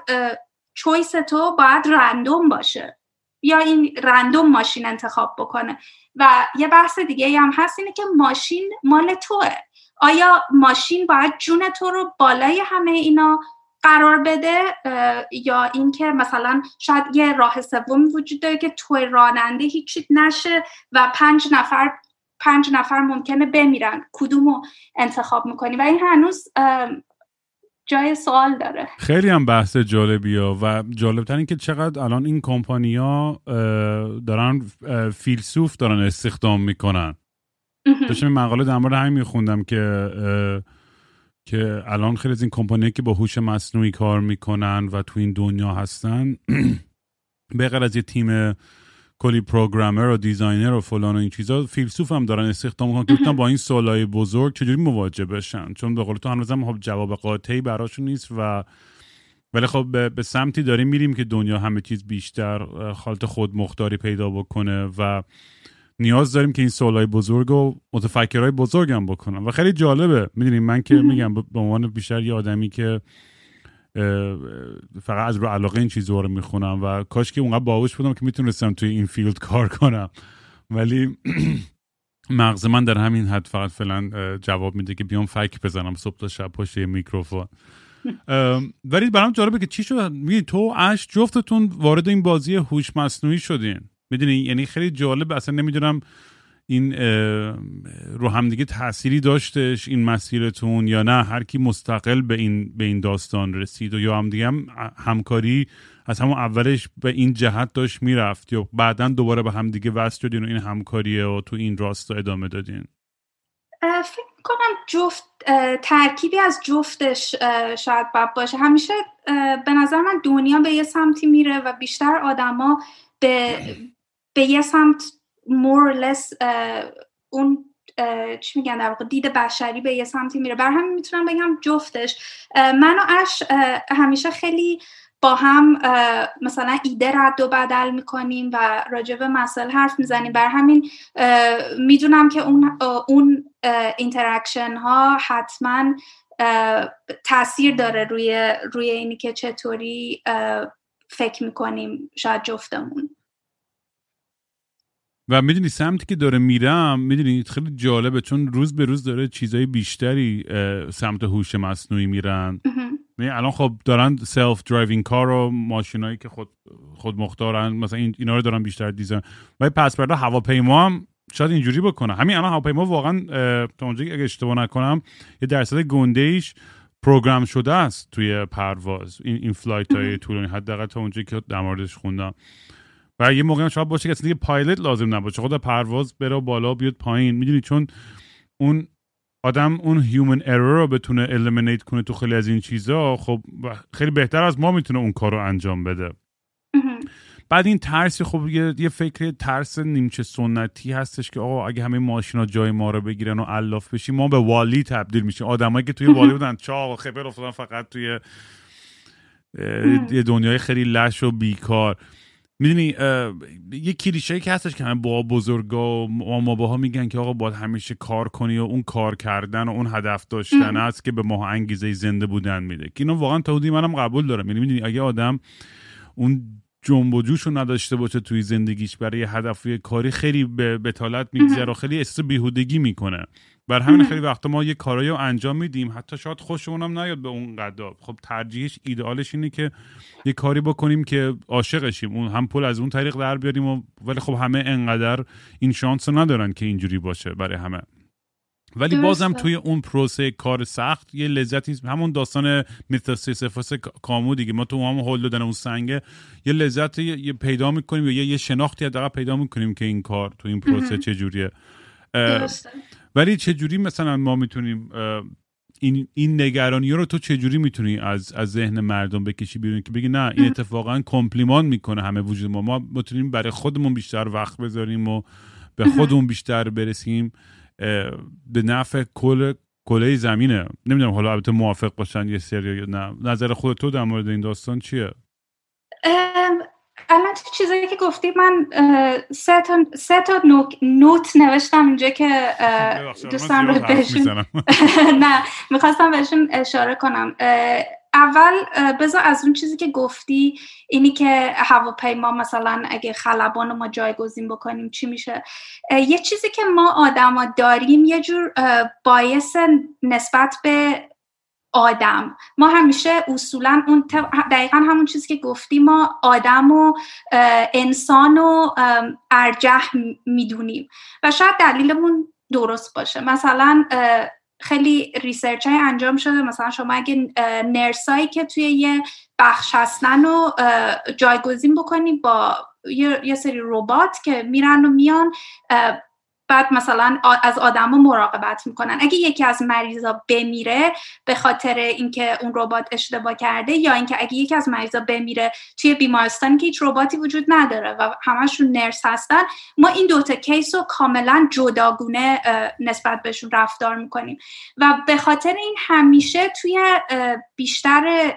چویس تو باید رندوم باشه یا این رندوم ماشین انتخاب بکنه. و یه بحث دیگه هم هست اینه که ماشین مال توه. آیا ماشین باید جون تو رو بالای همه اینا قرار بده؟ یا اینکه مثلا شاید یه راه سوم وجود داره که توی راننده هیچی نشه و پنج نفر پنج نفر ممکنه بمیرن. کدومو انتخاب می‌کنی؟ و این هنوز جای سوال داره. خیلی هم بحث جالبی ها و جالبتر این که چقدر الان این کمپانیا دارن فیلسوف دارن استخدام می‌کنن. داشتم مقاله در مورد همین میخوندم که که الان خیلی از این کمپانی که با هوش مصنوعی کار می‌کنن و تو این دنیا هستن (clears throat) به از یه تیم کلی programmer و designer و فلان و این چیزا. فیلسوف هم دارن استخدام می‌کنن. که با این سوالای بزرگ چجوری مواجه بشن؟ چون به قول تو هنوزم خب جواب قاطعی براشون نیست و ولی خب به, سمتی داریم میریم که دنیا همه چیز بیشتر حالت خود مختاری پیدا بکنه و نیاز داریم که این سوالای بزرگ و متفکرهای بزرگ هم بکنن. و خیلی جالبه. می‌دونیم من که میگم به عنوان بیشتر یه آدمی که فقط از رو علاقه این چیزها رو می‌خونم و کاش که اونقدر باهوش بودم که می‌تونستم توی این field کار کنم. ولی (clears throat) مغز من در همین حد فقط فعلا جواب میده که بیام فک بزنم صبح تا شب پشت یه میکروفون. ولی برام جالبه که چی شد؟ میگی تو و اش جفتتون وارد این بازی هوش مصنوعی شدین. می‌دونی؟ یعنی خیلی جالب اصلا نمی‌دونم این رو همدیگه تأثیری داشتش این مسیرتون یا نه؟ هر کی مستقل به این به این داستان رسید و یا همدیگه هم همکاری از همون اولش به این جهت داشت می‌رفت یا بعدا دوباره به همدیگه وصل شدین و این همکاریه و تو این راستا ادامه دادین؟ فکر کنم جفت ترکیبی از جفتش شاید باید باشه. همیشه به نظر من دنیا به یه سمتی میره و بیشتر آدما به به یه سمت more or less اون چی میگن در واقع دید بشری به یه سمتی میره. بر همین می‌تونم بگم جفتش. من و اش همیشه خیلی با هم مثلا ایده رد و بدل می‌کنیم و راجع به مسئله حرف می‌زنیم. بر همین می‌دونم که اون اون interaction ها حتما تاثیر داره روی روی اینی که چطوری فکر می‌کنیم شاید جفتمون. و می‌دونی سمتی که داره میرم می‌دونی خیلی جالبه چون روز به روز داره چیزای بیشتری سمت هوش مصنوعی میرن. یعنی الان خب دارن self-driving car و ماشینایی که خود خود مختارن مثلا این اینا رو دارن بیشتر design و پس فردا هواپیما هم شاید اینجوری بکنه. همین الان هواپیما واقعا تا اونجا اگه اشتباه نکنم یه درصد گنده ایش program شده است توی پرواز این این flight های طولانی. حداقل تا اونجایی که در موردش خوندم. و یه موقع شاید باشه که اصلا دیگه پایلت لازم نباشه. خود پرواز بره بالا بیاد پایین. می‌دونی چون اون آدم اون human error رو بتونه eliminate کنه تو خیلی از این چیزا خب خیلی بهتر از ما می‌تونه اون کار رو انجام بده. بعد این ترسی خب یه, یه فکر ترس نیمچه سنتی هستش که آقا اگه همه ماشینا جای ما رو بگیرن و علاف بشیم ما به WALL-E تبدیل میشیم. آدمایی که توی WALL-E بودن چاق خپل افتادن فقط توی یه دنیای خیلی لش و بیکار. می‌دونی یه کلیشه که هستش که همه با بزرگا و ما میگن که آقا باید همیشه کار کنی و اون کار کردن و اون هدف داشتن است که به ما انگیزه زنده بودن میده. که اینو واقعا تا منم قبول دارم. یعنی می‌دونی اگه آدم اون جنب و جوش رو نداشته باشه توی زندگیش. برای هدف کاری خیلی به بتالت میگذره و خیلی احساس بیهودگی می‌کنه. بر همین خیلی وقتا ما یه کارایی رو انجام میدیم. حتی شاید خوشمون هم نیاد به اون قدر خب ترجیحش ایدئالش اینه که یه کاری بکنیم که عاشقشیم. اون هم پول از اون طریق در بیاریم و ولی خب همه انقدر این شانس رو ندارن که اینجوری باشه برای همه. ولی بازم توی اون پروسه کار سخت یه لذتی همون داستان متاسیسفاس کامو دیگه. ما تو همون هول دادن اون سنگه یه لذت یه پیدا می‌کنیم یا یه شناختی حداقل پیدا می‌کنیم که این کار تو این پروسه چجوریه. ولی چجوری مثلا ما می‌تونیم این این نگرانی رو تو چجوری می‌تونی از از ذهن مردم بکشی بیرون که بگی نه این اتفاقا کمپلیمان می‌کنه همه وجود ما. ما می‌تونیم برای خودمون بیشتر وقت بذاریم و به خودمون بیشتر برسیم. به نفع کل کله زمینه. نمی‌دونم حالا البته موافق باشن یه سری یا نه. نظر خود تو در مورد این داستان چیه؟ الان تو چیزایی که گفتی من سه تا, سه تا نوت نوشتم اینجا که دوستان رو بهشون (laughs) نه می‌خواستم بهشون اشاره کنم. اول بذار از اون چیزی که گفتی اینی که هواپیما مثلا اگه خلبان ما جایگزین بکنیم چی میشه؟ یه چیزی که ما آدما داریم یه جور باعث نسبت به آدم. ما همیشه اصولا اون دقیقا همون چیزی که گفتی ما آدم و انسان و ارجح می‌دونیم. و شاید دلیلمون درست باشه. مثلا خیلی ریسرچ های انجام شده. مثلا شما اگه نرسایی که توی یه بخش هستن و جایگزین بکنی با یه سری ربات که میرن و میان بعد مثلا از آدما مراقبت می‌کنن. اگه یکی از مریضا بمیره به خاطر اینکه اون ربات اشتباه کرده یا اینکه اگه یکی از مریضا بمیره توی بیمارستان که هیچ رباتی وجود نداره و همشون nurse هستن ما این دوتا case رو کاملا جداگونه نسبت بهشون رفتار می‌کنیم. و به خاطر این همیشه توی بیشتر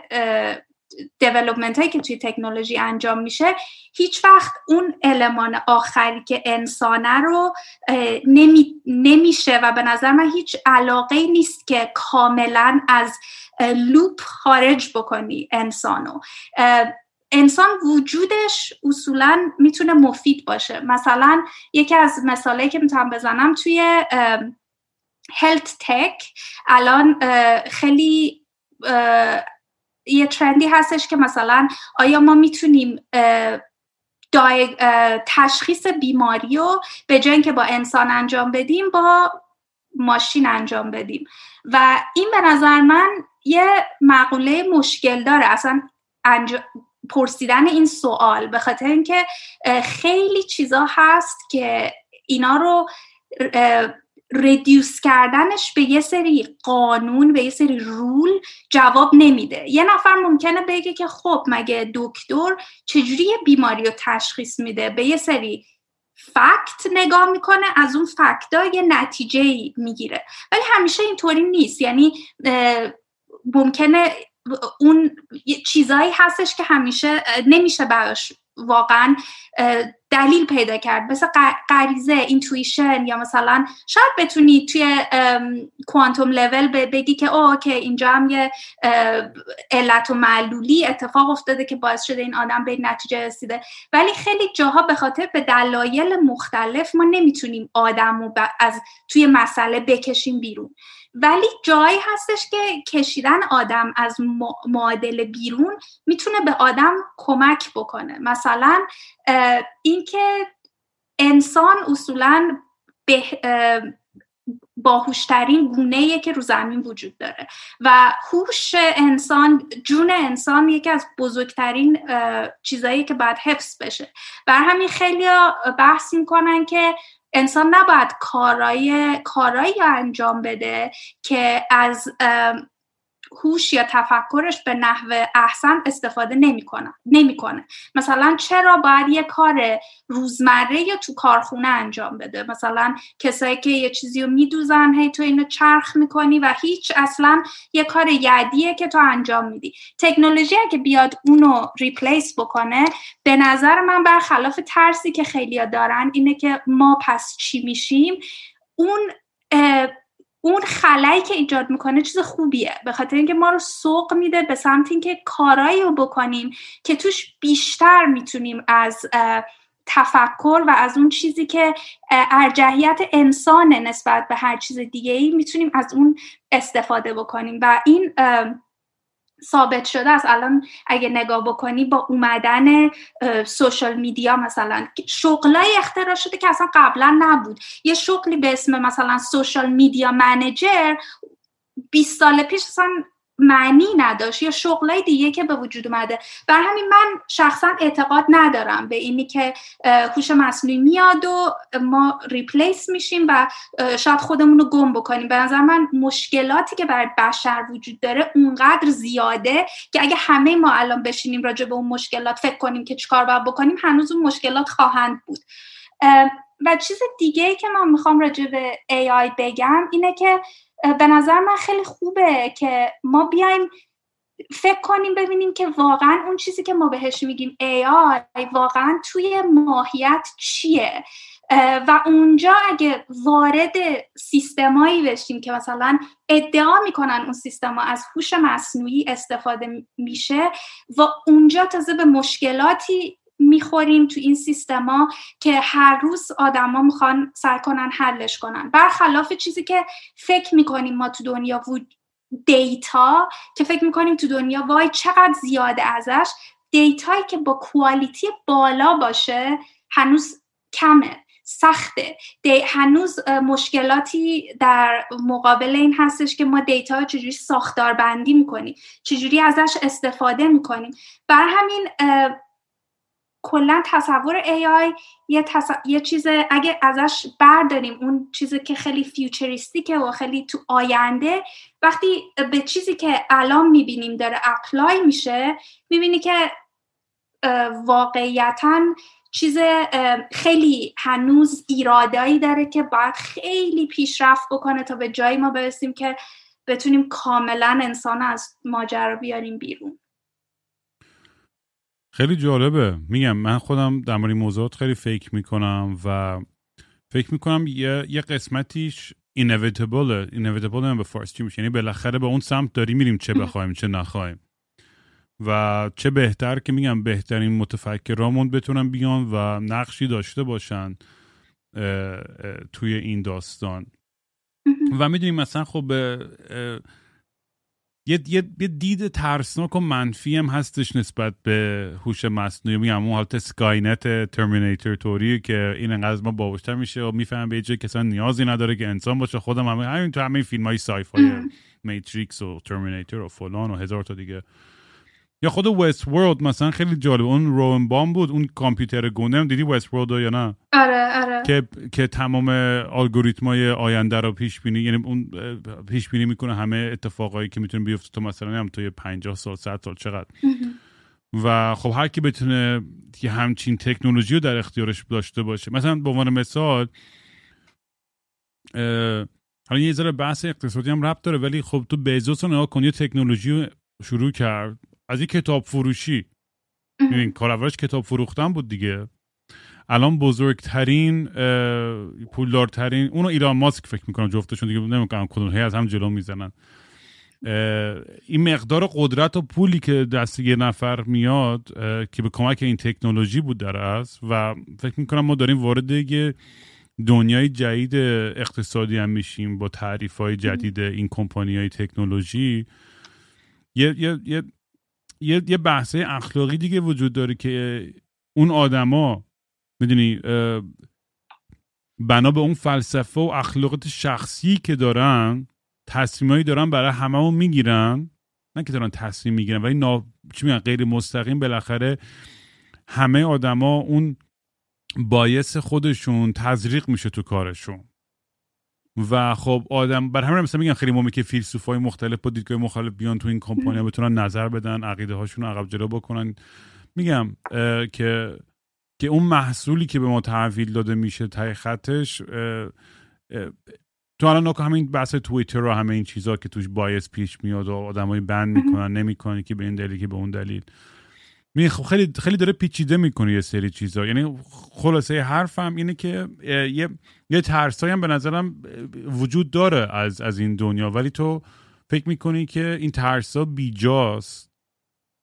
development هایی که توی تکنولوژی انجام میشه هیچ وقت اون المان آخری که انسانه رو نمی، نمیشه و به نظر من هیچ علاقه نیست که کاملا از لوپ خارج بکنی انسانو انسان وجودش اصولا می‌تونه مفید باشه. مثلا یکی از مثاله که می‌تونم بزنم توی هلت تک الان خیلی یه ترندی هستش که مثلا آیا ما می‌تونیم تشخیص بیماری رو به جای اینکه با انسان انجام بدیم با ماشین انجام بدیم. و این به نظر من یه مقوله مشکل داره. اصلا پرسیدن این سوال به خاطر اینکه خیلی چیزا هست که اینا رو ردیوس کردنش به یه سری قانون به یه سری رول جواب نمیده. یه نفر ممکنه بگه که خب مگه دکتر چجوری یه بیماری رو تشخیص میده؟ به یه سری فکت نگاه می‌کنه از اون فکتا یه نتیجه می‌گیره. ولی همیشه اینطوری نیست. یعنی ممکنه اون چیزایی هستش که همیشه نمیشه براش واقعا دلیل پیدا کرد. مثل غریزه اینتویشن یا مثلا شاید بتونی توی کوانتوم لول بگی که او که اینجا هم یه علت و معلولی اتفاق افتاده که باعث شده این آدم به نتیجه رسیده. ولی خیلی جاها به خاطر به دلایل مختلف ما نمی‌تونیم آدم رو از توی مسئله بکشیم بیرون. ولی جایی هستش که کشیدن آدم از معادل بیرون می‌تونه به آدم کمک بکنه. مثلا اینکه انسان اصولا به باهوشترین گونه که رو زمین وجود داره و هوش انسان جون انسان یکی از بزرگترین چیزایی که باید حفظ بشه. بر همین خیلی بحث می‌کنن که انسان نباید کارایی کارایی انجام بده که از هوش یا تفکرش به نحو احسن استفاده نمی‌کنه نمی‌کنه. مثلا چرا باید یه کار روزمره یا تو کارخونه انجام بده؟ مثلا کسایی که یه چیزی رو میدوزن هی تو اینو چرخ می‌کنی و هیچ اصلا یه کار یدیه که تو انجام میدی. تکنولوژی که بیاد اونو ریپلیس بکنه به نظر من برخلاف ترسی که خیلیا دارن اینه که ما پس چی میشیم؟ اون اون خلایی که ایجاد می‌کنه چیز خوبیه. به خاطر اینکه ما رو سوق میده به سمت اینکه کارایی رو بکنیم که توش بیشتر می‌تونیم از تفکر و از اون چیزی که ارجحیت انسان نسبت به هر چیز دیگه ای می‌تونیم از اون استفاده بکنیم. و این ثابت شده است. الان اگه نگاه بکنی با اومدن سوشال میدیا مثلا شغلای اختراع شده که اصلا قبلا نبود. یه شغلی به اسم مثلا سوشال میدیا منیجر 20 سال پیش اصلا معنی نداشت یا شغلای دیگه که به وجود اومده. بر همین من شخصا اعتقاد ندارم به اینی که هوش مصنوعی میاد و ما ریپلیس میشیم و شاید خودمون رو گم بکنیم. به نظر من مشکلاتی که برای بشر وجود داره اونقدر زیاده که اگه همه ما الان بشینیم راجع به اون مشکلات فکر کنیم که چیکار باید بکنیم هنوز اون مشکلات خواهند بود. و چیز دیگه ای که من می‌خوام راجع به AI بگم اینه که به نظر من خیلی خوبه که ما بیایم فکر کنیم ببینیم که واقعا اون چیزی که ما بهش میگیم AI واقعا توی ماهیت چیه. و اونجا اگه وارد سیستمایی بشیم که مثلا ادعا می‌کنن اون سیستما از هوش مصنوعی استفاده میشه و اونجا تازه به مشکلاتی می‌خوریم تو این سیستما که هر روز آدما می‌خوان سعی کنن حلش کنن. برخلاف چیزی که فکر می‌کنیم ما تو دنیا بود دیتا که فکر می‌کنیم تو دنیا وای چقدر زیاده ازش. دیتایی که با کوالیتی بالا باشه هنوز کمه سخته. هنوز مشکلاتی در مقابل این هستش که ما data رو چجوری ساختار بندی می‌کنیم چجوری ازش استفاده می‌کنیم. بر همین کلا تصور AI یه, یه چیز اگه ازش برداریم اون چیزی که خیلی futuristic ه و خیلی تو آینده وقتی به چیزی که الان می‌بینیم داره apply میشه می‌بینی که واقعیتا چیز خیلی هنوز ایرادایی داره که باید خیلی پیشرفت بکنه تا به جایی ما برسیم که بتونیم کاملا انسان از ماجرا بیاریم بیرون. خیلی جالبه. میگم من خودم در مورد موضوعات خیلی فکر می‌کنم و فکر می‌کنم یه, یه قسمتیش inevitable inevitable به فارسی میشه. یعنی بالاخره به اون سمت داری میریم چه بخوایم چه نخوایم. و چه بهتر که میگم بهترین متفکرامون بتونن بیان و نقشی داشته باشن توی این داستان. و می‌دونیم مثلا خب یه, یه،, یه دید ترسناک و منفی هم هستش نسبت به هوش مصنوعی. میگم اون حالت Skynet Terminator طوری که این انقدر ما باهوش‌تر میشه و می‌فهمه به جای کسان نیازی نداره که انسان باشه. خودم همین تو همین فیلم های sci-fi Matrix و Terminator و فلان و هزار تا دیگه یا خود Westworld مثلا خیلی جالب. اون Rehoboam بود اون کامپیوتر گنده دیدی Westworld یا نه؟ آره آره. که که تمام الگوریتمای آینده رو پیش بینی یعنی اون پیش بینی می‌کنه همه اتفاقایی که می‌تونه بیفته. تو مثلا هم توی 50 سال 100 سال چقدر؟ و خب هر کی بتونه یه همچین تکنولوژی رو در اختیارش داشته باشه. مثلا به عنوان مثال حالا یه ذره بحث اقتصادی هم ربط داره ولی خب تو بیزوس رو نگاه کن یه تکنولوژی شروع کرد. از این کتاب فروشی. این کار اولش کتاب فروختن بود دیگه. الان بزرگترین پولدارترین اونو ایران ماسک فکر می‌کنم جفتشون دیگه نمی‌کنم کدوم هی از هم جلو می‌زنن. این مقدار قدرت و پولی که دست یه نفر میاد که به کمک این تکنولوژی بود در است و فکر می‌کنم ما داریم وارد یه دنیای جدید اقتصادی هم میشیم با تعریف های جدید این کمپانی های تکنولوژی. یه, یه،, یه یه یه بحثه اخلاقی دیگه وجود داره که اون آدما می‌دونی بنا به اون فلسفه و اخلاقات شخصی که دارن تصمیمایی دارن برای همه می‌گیرن. نه که دارن تصمیم می‌گیرن ولی نا... چی میگن غیر مستقیم بالاخره همه آدما اون بایس خودشون تزریق میشه تو کارشون. و خب آدم بر همین مثلا میگن خیلی مهمه که فیلسوفای مختلف با دیدگاه مختلف بیان تو این کمپانی بتونن نظر بدن عقیده هاشون عقب جلو بکنن. میگم که که اون محصولی که به ما تحویل داده میشه تای خطش تو الان همین بحث توییتر و همه این چیزها که توش بایس پیش میاد و آدمای بند می‌کنن نمی‌کنن که به این دلیل که به اون دلیل. می خب خیلی خیلی داره پیچیده می‌کنه یه سری چیزا. یعنی خلاصه حرفم اینه که یه یه ترسایی هم به نظرم وجود داره از از این دنیا. ولی تو فکر می‌کنی که این ترسا بیجاست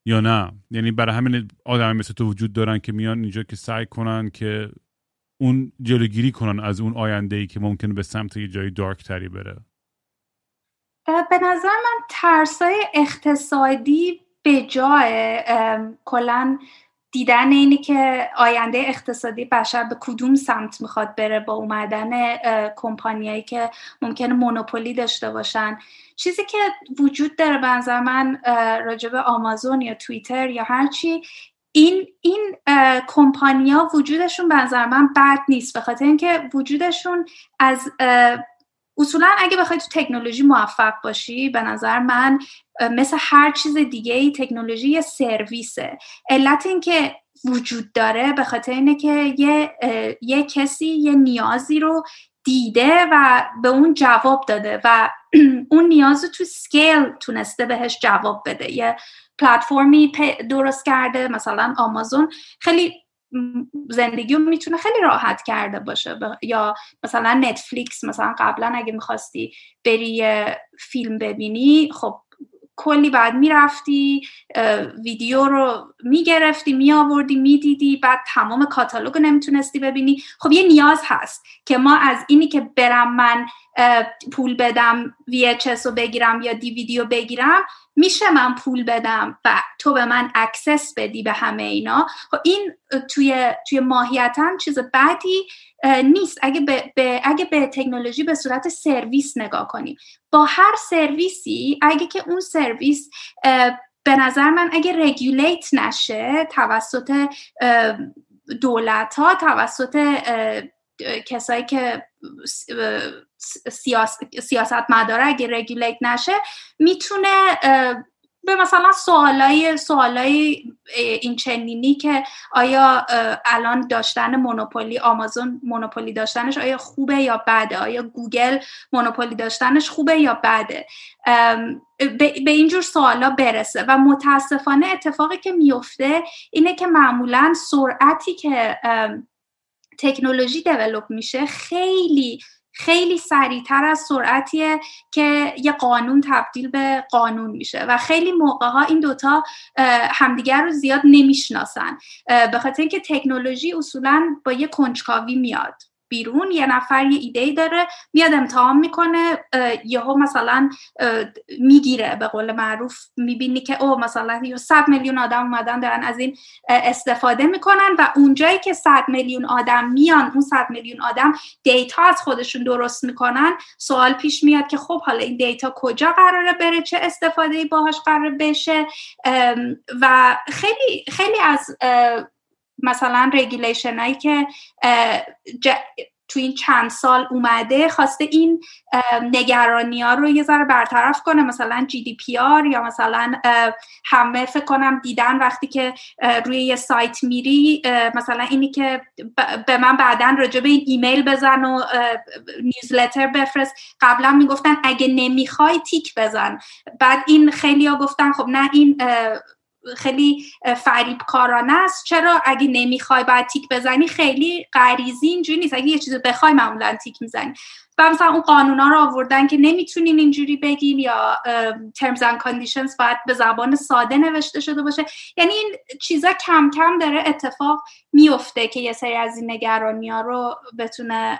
یا نه؟ یعنی برای همین آدم مثل تو وجود دارن که میان اینجا که سعی کنن که اون جلوگیری کنن از اون آینده ای که ممکنه به سمت یه جایی دارک تری بره به نظر من ترسای اقتصادی به جای کلا دیدن اینی که آینده اقتصادی بشر به کدوم سمت می‌خواد بره با اومدن کمپانیایی که ممکنه مونوپولی داشته باشن. چیزی که وجود داره به نظر من راجب آمازون یا توییتر یا هرچی این این کمپانیا وجودشون به نظر من بد نیست به خاطر اینکه وجودشون از اصولا اگه بخوای تو تکنولوژی موفق باشی به نظر من مثل هر چیز دیگه ای تکنولوژی یه سرویسه. علت این که وجود داره به خاطر اینه که یه, یه کسی یه نیازی رو دیده و به اون جواب داده و (clears throat) اون نیاز رو تو سکیل تونسته بهش جواب بده. یه پلتفرمی درست کرده مثلا آمازون. خیلی زندگی می‌تونه خیلی راحت کرده باشه یا مثلا نتفلیکس مثلا قبلا اگه می‌خواستی بری فیلم ببینی خب کلی بعد می‌رفتی ویدیو رو می‌گرفتی میآوردی می‌دیدی بعد تمام کاتالوگ رو نمی‌تونستی ببینی. خب یه نیاز هست که ما از اینی که برم من پول بدم VHS رو بگیرم یا دیویدیو بگیرم میشه من پول بدم و تو به من access بدی به همه اینا. خب این توی توی ماهیتا چیز بعدی نیست. اگه به, اگه به تکنولوژی به صورت سرویس نگاه کنیم. با هر سرویسی اگه که اون سرویس به نظر من اگه رگولیت نشه توسط دولت ها توسط کسایی که سیاست مداره اگه رگولیت نشه می‌تونه به مثلا سوالای سوالای این چنینی که آیا الان داشتن مونوپولی آمازون مونوپولی داشتنش آیا خوبه یا بده؟ آیا گوگل مونوپولی داشتنش خوبه یا بده؟ به اینجور سوالا برسه. و متاسفانه اتفاقی که میفته اینه که معمولا سرعتی که تکنولوژی دیولوب میشه خیلی خیلی سریعتر از سرعتیه که یه قانون تبدیل به قانون میشه و خیلی موقع ها این دوتا همدیگر رو زیاد نمی‌شناسن. به خاطر اینکه تکنولوژی اصولا با یه کنجکاوی میاد. بیرون یه نفر یه ایده داره میاد امتحان می‌کنه یهو مثلا می‌گیره به قول معروف می‌بینی که او مثلا 100 میلیون آدم اومدن دارن از این استفاده می‌کنن و اونجایی که 100 میلیون آدم میان اون 100 میلیون آدم دیتا از خودشون درست می‌کنن سوال پیش میاد که خب حالا این دیتا کجا قراره بره؟ چه استفاده باهاش قرار بشه؟ و خیلی خیلی از مثلا regulation هایی که تو این چند سال اومده خواسته این نگرانی ها رو یه ذره برطرف کنه مثلا GDPR یا مثلا همه فکر کنم دیدن وقتی که روی یه سایت میری مثلا اینی که به من بعدا راجع به این ایمیل بزن و newsletter بفرست. قبلا می‌گفتن اگه نمی‌خوای تیک بزن. بعد این خیلی ها گفتن خب نه این خیلی فریب کارانه است. چرا اگه نمی‌خوای باید تیک بزنی خیلی غریزی اینجوری نیست. اگه یه چیزی بخوای معمولا تیک می‌زنی. و مثلا اون قانونا رو آوردن که نمی‌تونین اینجوری بگین یا terms and conditions باید به زبان ساده نوشته شده باشه. یعنی این چیزا کم کم داره اتفاق میفته که یه سری از این نگرانی ها رو بتونه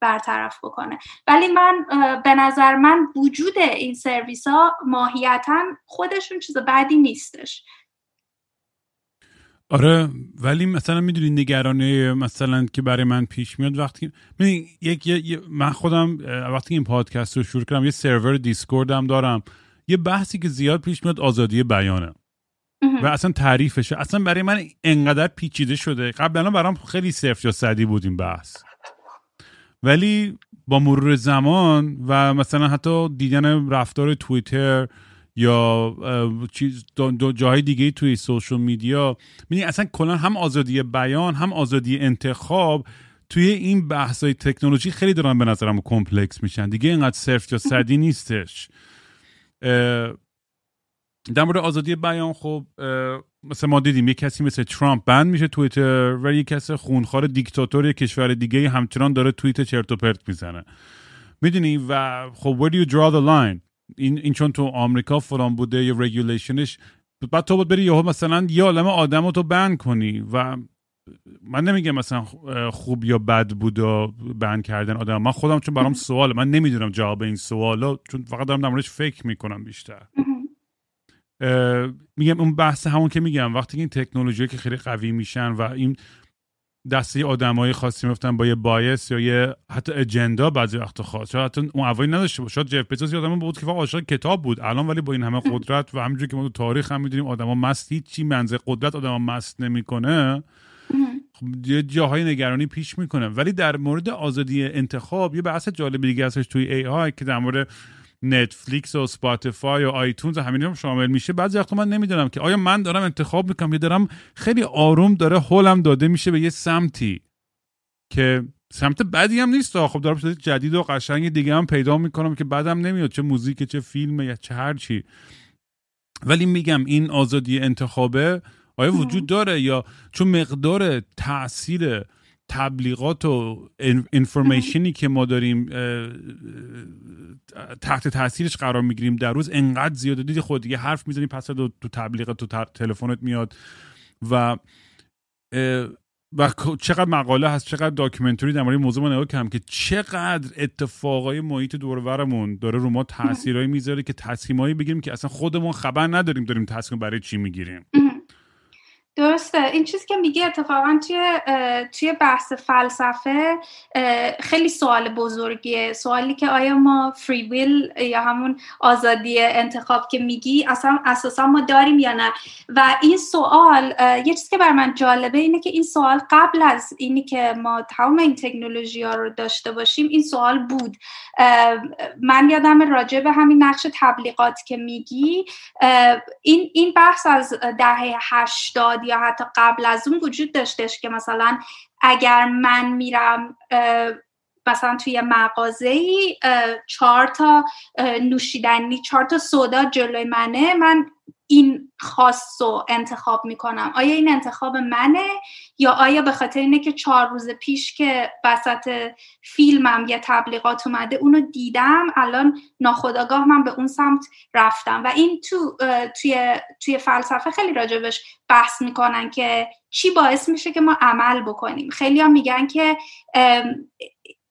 برطرف بکنه. ولی من به نظر من وجود این سرویس ها ماهیتا خودشون چیز بعدی نیستش. آره ولی مثلا می‌دونی نگرانی مثلا که برای من پیش میاد وقتی یک من خودم وقتی این پادکست رو شروع کردم یه سرور دیسکورد هم دارم. یه بحثی که زیاد پیش میاد آزادی بیانه. و اصلا تعریفشه. اصلا برای من انقدر پیچیده شده. قبلا برام خیلی صرف یا صدی بود این بحث. ولی با مرور زمان و مثلا حتی دیدن رفتار توییتر یا چیز جاهای دیگه توی social media. می‌دونی اصلا کلا هم آزادی بیان هم آزادی انتخاب توی این بحث های تکنولوژی خیلی دارن به نظرم complex میشن. دیگه اینقدر صفر یا صدی نیستش. در مورد آزادی بیان خب مثلا ما دیدیم یه کسی مثل ترامپ ban میشه تویتر و یه کسی خونخوار دیکتاتور کشور دیگه همچنان داره توییت چرت و پرت می‌زنه. می‌دونی؟ و خب where do you draw the line? این, این چون تو آمریکا فلان بوده یا رگولیشنش بعد تو باید بری یهو مثلا یه عالم آدم رو تو بند کنی و من نمیگم مثلا خوب یا بد بود و بند کردن آدم. من خودم چون برام سواله. من نمی‌دونم جواب این سوالا چون فقط دارم در فکر می‌کنم بیشتر. میگم اون بحث همون که میگم وقتی این تکنولوژی که خیلی قوی میشن و این دسته آدمای خاصی میفتن با یه bias یا یه حتی agenda بعضی وقتا خاص. شاید حتی اون اولی نداشته باشه. شاید جف بزوس آدم بود که عاشق کتاب بود. الان ولی با این همه قدرت و همینجوری که ما تو تاریخ هم می‌دونیم آدما مست هیچی مثل قدرت آدما مست نمی‌کنه. خب یه جاهای نگرانی پیش می‌کنه. ولی در مورد آزادی انتخاب یه بحث جالب دیگه هستش توی AI که در مورد نتفلیکس و سپاتیفای و آیتونز و همین هم شامل میشه. بعضی وقتا من نمی‌دونم که آیا من دارم انتخاب می‌کنم یا دارم خیلی آروم داره هولم داده میشه به یه سمتی که سمت بدی هم نیست. خب دارم شده جدید و قشنگ دیگه هم پیدا می‌کنم که بعدم نمیاد. چه موزیک چه فیلم یا چه هر چی. ولی میگم این آزادی انتخابه آیا وجود داره یا چون مقدار تاثیر تبلیغات و انفورمیشنی که ما داریم تحت تاثیرش قرار می‌گیریم در روز انقدر زیاده دیدی خود دیگه حرف می‌زنی پس تو تبلیغات تو تلفنت میاد و و چقدر مقاله هست چقدر داکیومنتری در مورد موضوع ما نگاه کردم که چقدر اتفاقای محیط دور ورمون داره رو ما (laughs) تاثیرایی می‌ذاره که تصمیمایی بگیریم که اصلا خودمون خبر نداریم داریم تصمیم برای چی می‌گیریم. درسته. این چیزی که میگه اتفاقا توی توی بحث فلسفه خیلی سوال بزرگیه. سوالی که آیا ما فری ویل یا همون آزادی انتخاب که میگی اصلا اساسا ما داریم یا نه؟ و این سوال یه چیزی که بر من جالبه اینه که این سوال قبل از اینی که ما تمام این تکنولوژی ها رو داشته باشیم این سوال بود. من یادم راجع به همین نقش تبلیغات که میگی این این بحث از دهه هشتاد یا حتی قبل از اون وجود داشتش که مثلا اگر من میرم مثلا توی مغازه ای چهار تا نوشیدنی چهار تا سودا جلوی منه من این خاص رو انتخاب می‌کنم. آیا این انتخاب منه یا آیا به خاطر اینه که چهار روز پیش که وسط فیلمم یه تبلیغات اومده اونو دیدم الان ناخداگاه من به اون سمت رفتم. و این تو توی توی فلسفه خیلی راجبش بحث می‌کنن که چی باعث میشه که ما عمل بکنیم. خیلی هم میگن که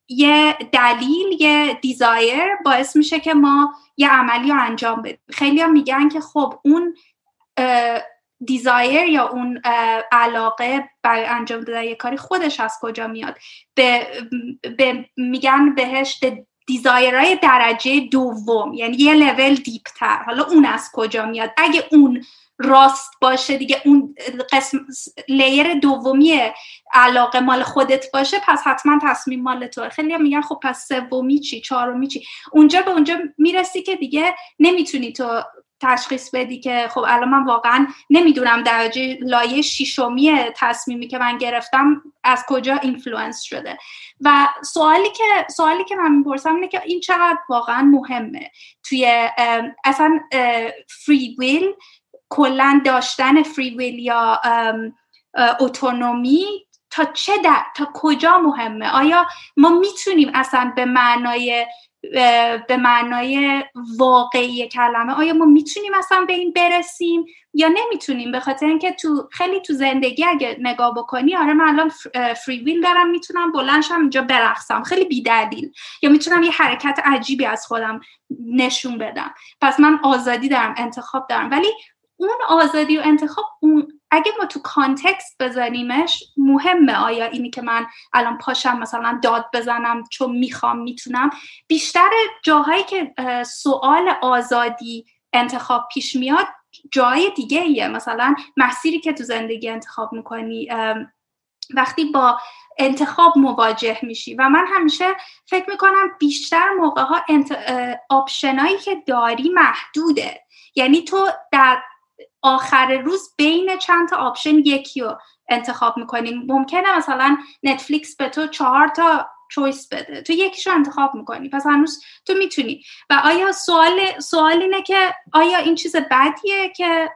یه دلیل یه desire باعث میشه که ما یه عملی رو انجام بدیم. خیلی میگن که خب اون desire یا اون علاقه برای انجام دادن یه کاری خودش از کجا میاد؟ به, به میگن بهش desire های درجه دوم یعنی یه level deeper حالا اون از کجا میاد؟ اگه اون راست باشه دیگه اون قسم layer دومی علاقه مال خودت باشه پس حتما تصمیم مال تو خیلی هم میگن خب پس سومی چی؟ چهارمی چی؟ اونجا به اونجا می‌رسی که دیگه نمی‌تونی تو تشخیص بدی که خب الان من واقعا نمی‌دونم درجه لایه شیشمی تصمیمی که من گرفتم از کجا influence شده. و سوالی که سوالی که من می‌پرسم اینه که این چقدر واقعا مهمه؟ توی اصلا فری ویل کلا داشتن فری ویل یا اتونومی تا چه در تا کجا مهمه؟ آیا ما می‌تونیم اصلا به معنای به معنای واقعی کلمه آیا ما می‌تونیم اصلا به این برسیم یا نمی‌تونیم؟ به خاطر اینکه تو خیلی تو زندگی اگه نگاه بکنی آره من الان فری ویل دارم می‌تونم بلنشم اینجا برقصم. خیلی بیدلیل. یا می‌تونم یه حرکت عجیبی از خودم نشون بدم. پس من آزادی دارم انتخاب دارم. ولی اون آزادی و انتخاب اون اگه ما تو کانتکست بزنیمش مهمه. آیا اینی که من الان پاشم مثلا داد بزنم چون می‌خوام می‌تونم؟ بیشتر جاهایی که سوال آزادی انتخاب پیش میاد جای دیگه ایه. مثلا مسیری که تو زندگی انتخاب می‌کنی وقتی با انتخاب مواجه میشی. و من همیشه فکر می‌کنم بیشتر موقع ها انت... option ایی که داری محدوده. یعنی تو در آخر روز بین چند تا option یکی رو انتخاب می‌کنیم. ممکنه مثلا نتفلیکس به تو چهار تا choice بده. تو یکیشو انتخاب می‌کنی. پس هنوز تو می‌تونی. و آیا سوال سوال اینه که آیا این چیز بدیه که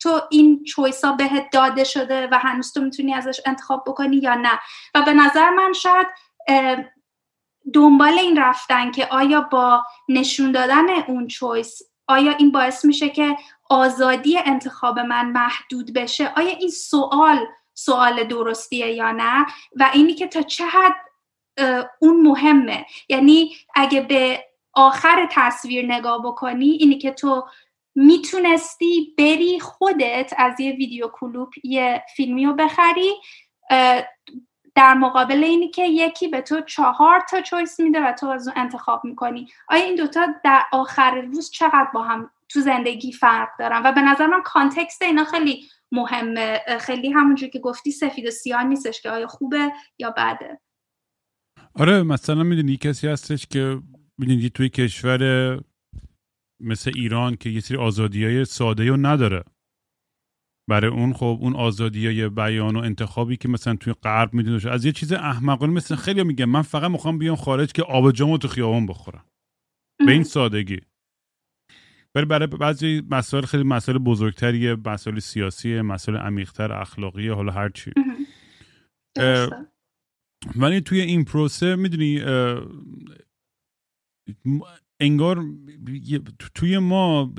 تو این choice ها بهت داده شده و هنوز تو می‌تونی ازش انتخاب بکنی یا نه؟ و به نظر من شاید دنبال این رفتن که آیا با نشون دادن اون چویس آیا این باعث میشه که آزادی انتخاب من محدود بشه آیا این سوال سوال درستیه یا نه؟ و اینی که تا چه حد اون مهمه. یعنی اگه به آخر تصویر نگاه بکنی اینی که تو می‌تونستی بری خودت از یه ویدیو کلوپ یه فیلمی رو بخری در مقابل اینی که یکی به تو چهار تا چویس میده و تو از اون انتخاب می‌کنی. آیا این دوتا در آخر روز چقدر با هم تو زندگی فرق دارن. و به نظر من کانتکست اینا خیلی مهمه. خیلی همونجور که گفتی سفید و سیاه نیستش که آیا خوبه یا بده. آره مثلا می‌دونی کسی هستش که می‌دونی توی کشور مثل ایران که یه سری آزادی های ساده رو نداره. برای اون خب اون آزادی های بیان و انتخابی که مثلا توی غرب می‌دونه از یه چیز احمقانه مثل خیلی میگم من فقط می‌خوام بیام خارج که آب جامو تو خیابان بخورم. به این سادگی. ولی برای بعضی مسائل خیلی مسائل بزرگتریه مسائل سیاسی مسائل عمیقتر اخلاقی حالا هر چی. ولی توی این پروسه می‌دونی انگار توی ما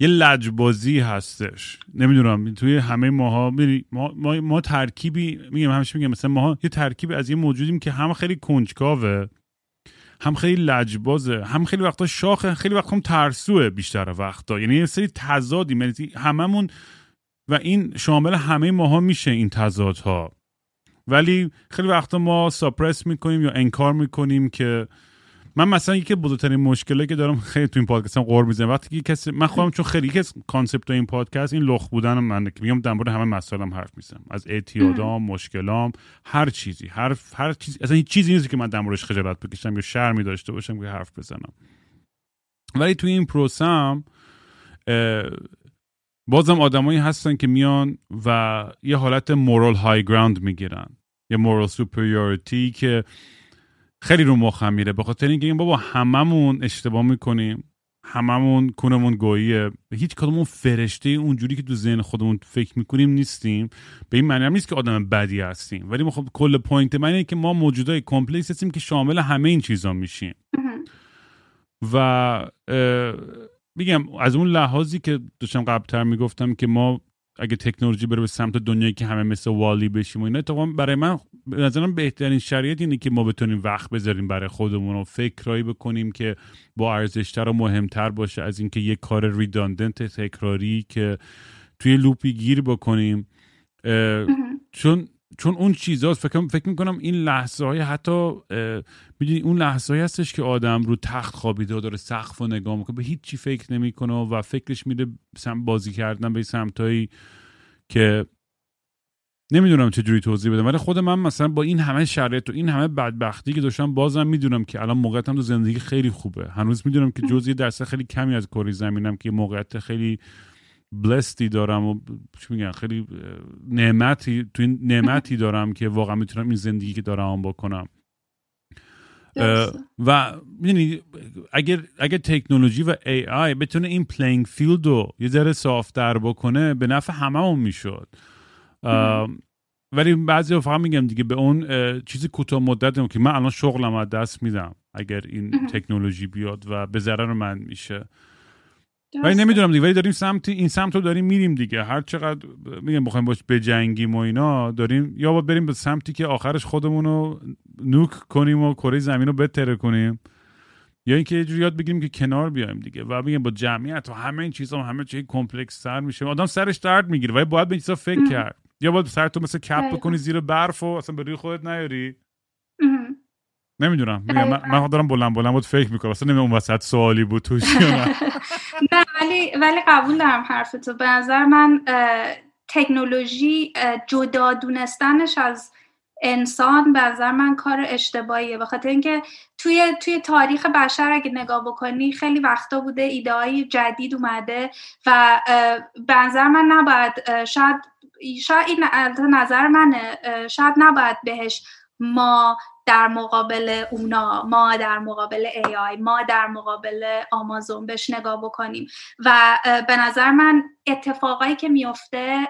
یه لجبازی هستش. نمی‌دونم توی همه ماها ما, ما, ما ترکیبی میگم همیشه میگم مثلا ما یه ترکیبی از یه موجودیم که هم خیلی کنجکاوه. هم خیلی لجبازه هم خیلی وقتا شاخه خیلی وقتا هم ترسوه بیشتر وقتا. یعنی یه سری تضادی یعنی هممون و این شامل همه ماها میشه این تضادها. ولی خیلی وقتا ما ساپرس می‌کنیم یا انکار می‌کنیم که من مثلا یکی بزرگترین مشکلی که دارم خیلی تو این پادکست هم غر می‌زنم. وقتی که کسی من خودم چون خیلی از concept این پادکست این لخت بودن من که میگم در مورد همه مسائلم حرف می‌زنم. از اعتیادام مشکلام هر چیزی هر هر چیزی اصلا هیچ چیزی نیست که من در موردش خجالت بکشم یا شرمی داشته باشم که حرف بزنم. ولی توی این process م بازم آدمایی هستن که میان و یه حالت moral high ground می‌گیرن. یه moral superiority که خیلی رو مخم میره. به خاطر اینکه این بابا هممون اشتباه می‌کنیم. هممون کونمون گهیه. هیچ کدومون فرشته اونجوری که تو ذهن خودمون فکر می‌کنیم نیستیم. به این معنی هم نیست که آدم بدی هستیم. ولی خب کل point من اینه که ما موجودای complex هستیم که شامل همه این چیزا میشیم. و میگم از اون لحاظی که داشتم قبلتر می‌گفتم که ما اگه تکنولوژی بره به سمت دنیایی که همه مثل والی بشیم و اینا اتفاقا برای من به نظرم بهترین شرایط اینه که ما بتونیم وقت بذاریم برای خودمون و فکرایی بکنیم که با ارزشتر و مهمتر باشه از اینکه یه کار ریداندنت تکراری که توی لوپی گیر بکنیم. چون چون اون چیزاست. فکر فکر می‌کنم این لحظه های حتی می‌دونی اون لحظه هستش که آدم رو تخت خوابیده و داره سقف و نگاه می‌کنه به هیچی فکر نمی‌کنه و فکرش میره سم بازی کردن به سمتایی که نمی‌دونم چه جوری توضیح بدم ولی خود من مثلا با این همه شرایط و این همه بدبختی که داشتم بازم می‌دونم که الان موقعیتم تو زندگی خیلی خوبه. هنوز می‌دونم که جزئی درصد خیلی کمی از کره زمینم که موقعیت خیلی بلستی دارم و چی میگن خیلی نعمتی تو این نعمتی دارم که واقعا می‌تونم این زندگی که دارم بکنم و می‌دونی اگر اگر تکنولوژی و AI بتونه این playing field رو یه ذره صافتر بکنه به نفع هممون می‌شد. ولی بعضی فقط میگم دیگه به اون چیزی کوتاه مدت که من الان شغلم از دست میدم اگر این تکنولوژی بیاد و به ضرر من میشه. ولی نمی‌دونم دیگه ولی داریم سمت این سمت رو داریم میریم دیگه. هر چقدر میگم بخوایم باهاش بجنگیم و اینا داریم یا با بریم به سمتی که آخرش خودمون رو نوک کنیم و کره زمین رو بتره کنیم. یا اینکه یه جوری یاد بگیریم که کنار بیایم دیگه. و میگم با جمعیت و همه این چیزا همه چی کمپلکس تر میشه. آدم سرش درد می‌گیره ولی باید به چیزا فکر کرد. یا باید سر تو مثل کپ بکنی زیر برف و اصلا به روی خودت نیاری؟ نمی‌دونم. من, من دارم بلند بلند بود فکر می‌کنم. اصلا نمی‌دونم اون وسط سوالی بود توش (laughs) نه. ولی ولی قبول دارم حرفتو. به نظر من تکنولوژی جدا دونستنش از انسان به نظر من کار اشتباهیه. به خاطر اینکه توی توی تاریخ بشر اگه نگاه بکنی خیلی وقتا بوده ایده جدید اومده و به نظر من نباید شاید شاید این نظر منه شاید نباید بهش ما در مقابل اونا ما در مقابل ای آی ما در مقابل آمازون بهش نگاه بکنیم. و به نظر من اتفاقایی که میفته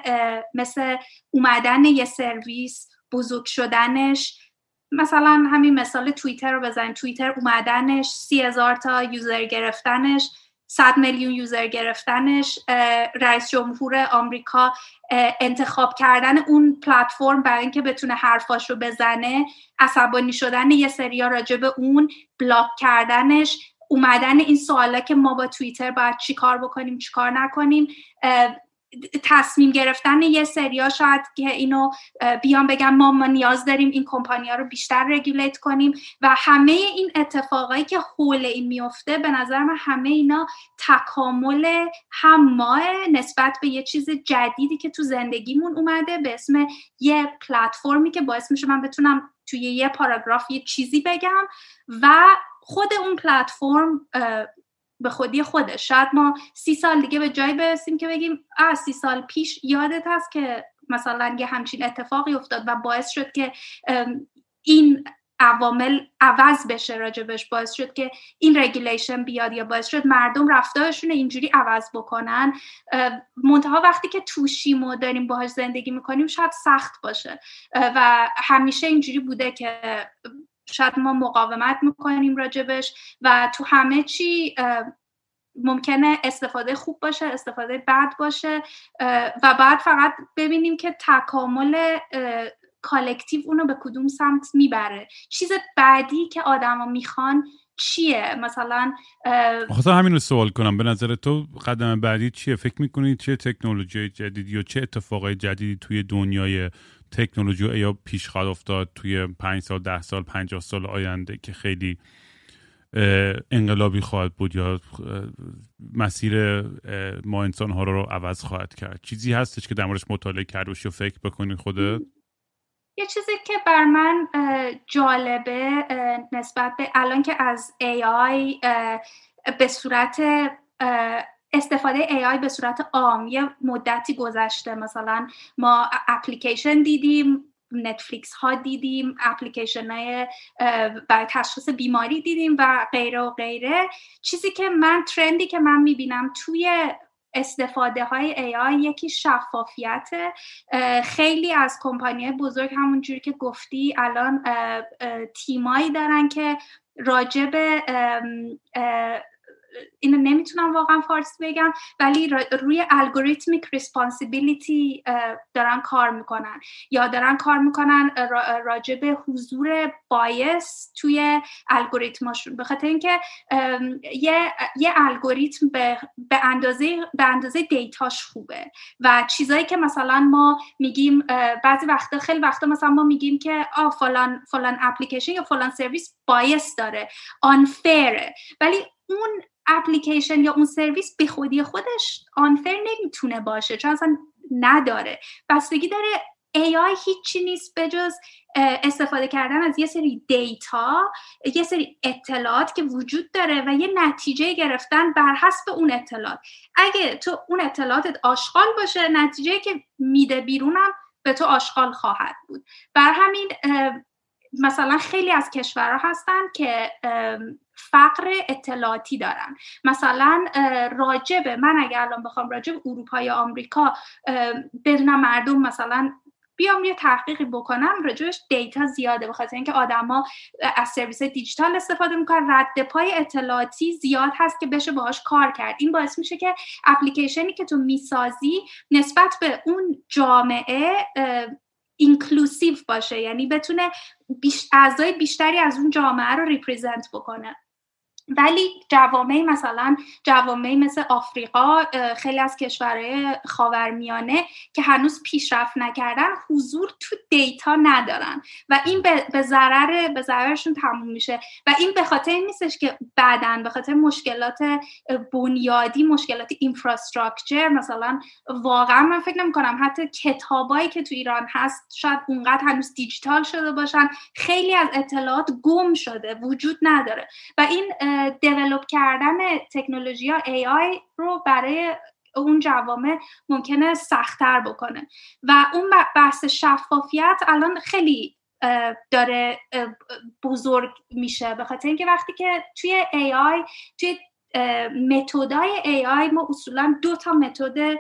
مثل اومدن یه سرویس بزرگ شدنش مثلا همین مثال توییتر رو بزنیم. توییتر اومدنش سی هزار تا یوزر گرفتنش 100 میلیون یوزر گرفتنش رئیس جمهور آمریکا انتخاب کردن اون پلتفرم برای اینکه بتونه حرفاش رو بزنه عصبانی شدن یه سریا راجع به اون بلاک کردنش اومدن این سوالا که ما با توییتر باید چی کار بکنیم چی کار نکنیم تصمیم گرفتن یه سریا شاید که اینو بیان بگم ما ما نیاز داریم این کمپانیا رو بیشتر رگولیت کنیم و همه این اتفاقایی که حول این میفته به نظر من همه اینا تکامل هم ماه نسبت به یه چیز جدیدی که تو زندگیمون اومده به اسم یه پلتفرمی که باعث میشه من بتونم توی یه پاراگراف یه چیزی بگم و خود اون پلتفرم به خودی خودش شاید ما سی سال دیگه به جایی برسیم که بگیم آ سی سال پیش یادت هست که مثلا یه همچین اتفاقی افتاد و باعث شد که این عوامل عوض بشه راجبش باعث شد که این regulation بیاد یا باعث شد مردم رفتارشون اینجوری عوض بکنن. منتها وقتی که توشیم و داریم باهاش زندگی می‌کنیم شاید سخت باشه. و همیشه اینجوری بوده که شاید ما مقاومت می‌کنیم راجبش و تو همه چی ممکنه استفاده خوب باشه استفاده بد باشه و بعد فقط ببینیم که تکامل کالکتیو اونو به کدوم سمت می‌بره. چیز بعدی که آدما می‌خوان چیه؟ مثلا خواستم همین رو سوال کنم. به نظر تو قدم بعدی چیه؟ فکر می‌کنید چه تکنولوژی جدیدی یا چه اتفاقای جدیدی توی دنیای تکنولوژی یا پیش خواهد افتاد توی پنج سال ده سال پنجاه سال آینده که خیلی انقلابی خواهد بود یا مسیر ما انسان ها رو عوض خواهد کرد. چیزی هستش که در مطالعه کرد و فکر بکنی خودت؟ یه چیزی که بر من جالبه نسبت به الان که از AI به صورت استفاده AI به صورت عام یه مدتی گذشته. مثلا ما اپلیکیشن دیدیم نتفلیکس ها دیدیم اپلیکیشن های برای تشخیص بیماری دیدیم و غیره و غیره. چیزی که من ترندی که من می‌بینم توی استفاده های AI یکی شفافیت خیلی از کمپانی بزرگ همونجوری که گفتی الان تیمایی دارن که راجب اینو نمی‌تونم واقعا فارسی بگم ولی روی algorithmic responsibility دارن کار می‌کنن. یا دارن کار می‌کنن راجع به حضور bias توی الگوریتماشون به خاطر اینکه یه, یه الگوریتم به, به اندازه به اندازه دیتاش خوبه. و چیزایی که مثلا ما میگیم بعضی وقتا خیلی وقتا مثلا ما میگیم که آ فلان فلان اپلیکیشن یا فلان سرویس bias داره. آنفره ولی اون اپلیکیشن یا اون سرویس به خودی خودش آنفر نمی‌تونه باشه چون اصلا نداره. بستگی داره AI هیچی نیست به استفاده کردن از یه سری دیتا یه سری اطلاعات که وجود داره و یه نتیجه گرفتن بر حسب اون اطلاعات. اگه تو اون اطلاعاتت آشغال باشه نتیجه که میده بیرونم به تو آشغال خواهد بود. بر همین مثلا خیلی از کشورها هستن که فقر اطلاعاتی دارن. مثلا راجب من اگر الان بخوام راجب اروپا یا آمریکا بدونم مردم مثلا بیام یه تحقیقی بکنم راجبش دیتا زیاده بخاطر اینکه آدما از سرویس دیجیتال استفاده می‌کنن. رد پای اطلاعاتی زیاد هست که بشه باهاش کار کرد. این باعث میشه که اپلیکیشنی که تو می‌سازی نسبت به اون جامعه inclusive باشه یعنی بتونه بیش... اعضای بیشتری از اون جامعه رو represent بکنه. ولی جوامع مثلا جوامع مثل آفریقا خیلی از کشورهای خاورمیانه که هنوز پیشرفت نکردن حضور تو دیتا ندارن. و این به ضرر به ضررشون تموم میشه. و این به خاطر این نیستش که بعدا به خاطر مشکلات بنیادی مشکلات اینفراستراکچر مثلا واقعا من فکر نمی کنم حتی کتابایی که تو ایران هست شاید اونقدر هنوز دیجیتال شده باشن. خیلی از اطلاعات گم شده وجود نداره. و این دیولوب کردن تکنولوژی ها AI رو برای اون جوامع ممکنه سختتر بکنه. و اون بحث شفافیت الان خیلی داره بزرگ میشه. به خاطر اینکه وقتی که توی AI توی متدای AI ما اصولا دو تا متد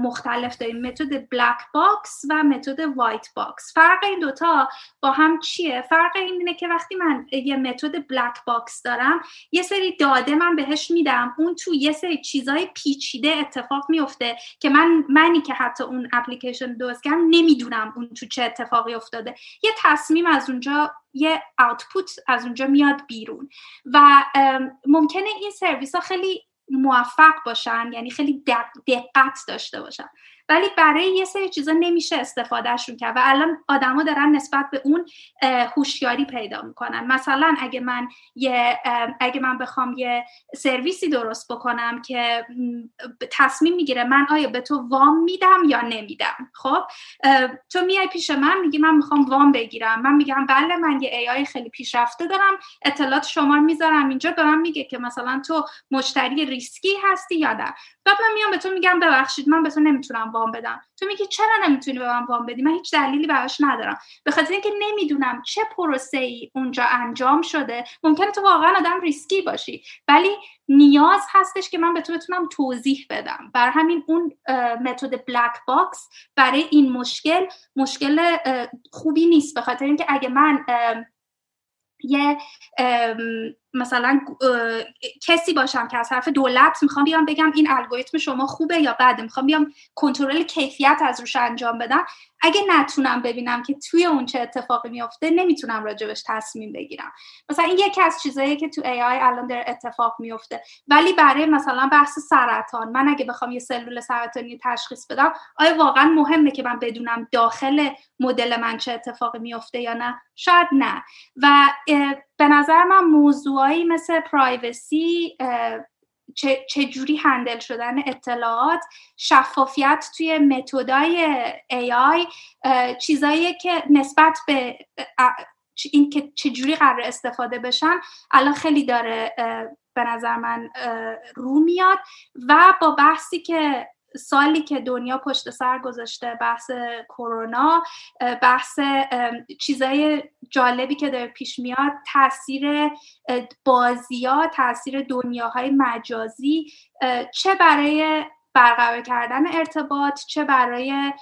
مختلف داریم. متد black box و متد white box فرق این دوتا با هم چیه؟ فرق این اینه که وقتی من یه متد black box دارم یه سری داده من بهش میدم. اون تو یه سری چیزای پیچیده اتفاق میفته که من منی که حتی اون اپلیکیشن درست کردم نمی‌دونم اون تو چه اتفاقی افتاده. یه تصمیم از اونجا یه آوتپوت از اونجا میاد بیرون. و ممکنه این سرویس ها خیلی موفق باشن یعنی خیلی دقت داشته باشن. ولی برای یه سری چیزا نمیشه استفادهشون کرد و الان آدما دارن نسبت به اون هوشیاری پیدا می‌کنن. مثلا اگه من یه اگه من بخوام یه سرویسی درست بکنم که تصمیم می‌گیره من آیا به تو وام میدم یا نمیدم خب؟ تو میای پیش من میگی من می‌خوام وام بگیرم. من میگم بله من یه AI خیلی پیشرفته دارم. اطلاعات شما رو می‌ذارم اینجا. به من میگه که مثلا تو مشتری ریسکی هستی یا نه. بعد من میام به تو میگم ببخشید من به تو نمی‌تونم وام بدم. تو میگی چرا نمی‌تونی به من وام بدی؟ من هیچ دلیلی براش ندارم. به خاطر اینکه نمی‌دونم چه پروسه ای اونجا انجام شده ممکنه تو واقعا آدم ریسکی باشی. ولی نیاز هستش که من به تو بتونم توضیح بدم. بر همین اون متد black box برای این مشکل مشکل خوبی نیست. به خاطر اینکه اگه من یه مثلا کسی باشم که از طرف دولت می‌خوام بیام بگم این الگوریتم شما خوبه یا بده؟ می‌خوام بیام کنترل کیفیت از روش انجام بدم. اگه نتونم ببینم که توی اون چه اتفاقی میفته نمی‌تونم راجبش تصمیم بگیرم. مثلا این یکی از چیزایی که تو AI الان در اتفاق میفته ولی برای مثلا بحث سرطان من اگه بخوام یه سلول سرطانی تشخیص بدم آیا واقعا مهمه که من بدونم داخل مدل من چه اتفاقی میفته یا نه؟ شاید نه. و به نظر من موضوعایی مثل پرایوسی چجوری هندل شدن اطلاعات شفافیت توی متدای AI چیزایی که نسبت به این که چجوری قرار استفاده بشن الان خیلی داره به نظر من رو میاد و با بحثی که سالی که دنیا پشت سر گذاشته بحث کرونا بحث چیزای جالبی که داره پیش میاد تاثیر بازی ها تاثیر دنیاهای مجازی چه برای برقرار کردن ارتباط چه برای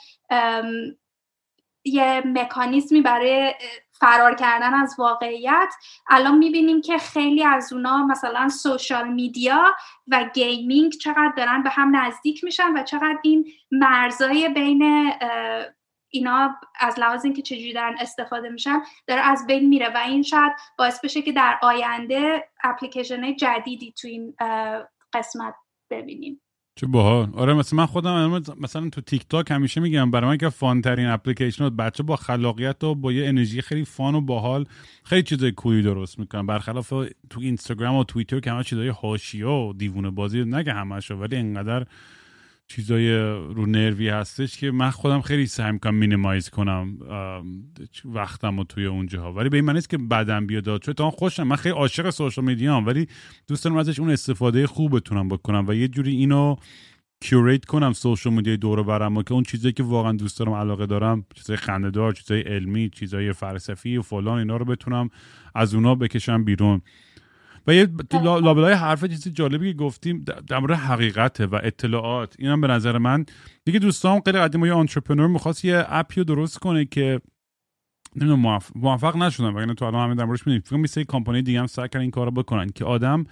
یه مکانیزمی برای فرار کردن از واقعیت. الان می‌بینیم که خیلی از اونا مثلا social media و gaming چقدر دارن به هم نزدیک میشن و چقدر این مرزای بین اینا از لحاظ اینکه چجوری دارن استفاده میشن داره از بین میره و این شاید باعث بشه که در آینده اپلیکیشن جدیدی تو این قسمت ببینیم. چه باحال. آره مثلا من خودم مثلا تو تیک تاک همیشه میگم برای من که fun ترین اپلیکیشن بچه با خلاقیت و با یه انرژی خیلی fun و باحال خیلی چیزای cool ی درست می‌کنن. برخلاف تو اینستاگرام و توییتر که همه چیزای حاشیه و دیوونه بازی نگه همشو ولی انقدر چیزای رو نروی هستش که من خودم خیلی سعی می‌کنم minimize کنم وقتم و توی اونجاها. ولی به این معنی که بدم بیاد چون تا خوشم. من خیلی عاشق social media ولی دوست دارم ازش اون استفاده خوب بتونم بکنم و یه جوری اینو curate کنم social media ی دور برم و که اون چیزایی که واقعا دوست دارم علاقه دارم چیزای خندهدار چیزای علمی چیزای فلسفی و فلان اینا رو بتونم از اونا بکشم بیرون. و یه لابلای حرف چیزی جالبی که گفتیم در مورد حقیقته و اطلاعات اینم به نظر من دیگه دوستان خیلی قدیم یه entrepreneur می‌خواست یه app ی رو درست کنه که نمی‌دونم موفق, موفق نشدن. وگرنه تو الان همین در موردش می‌دونید فکر میسه کمپانی دیگه هم سعی کردن این کارو بکنن که آدم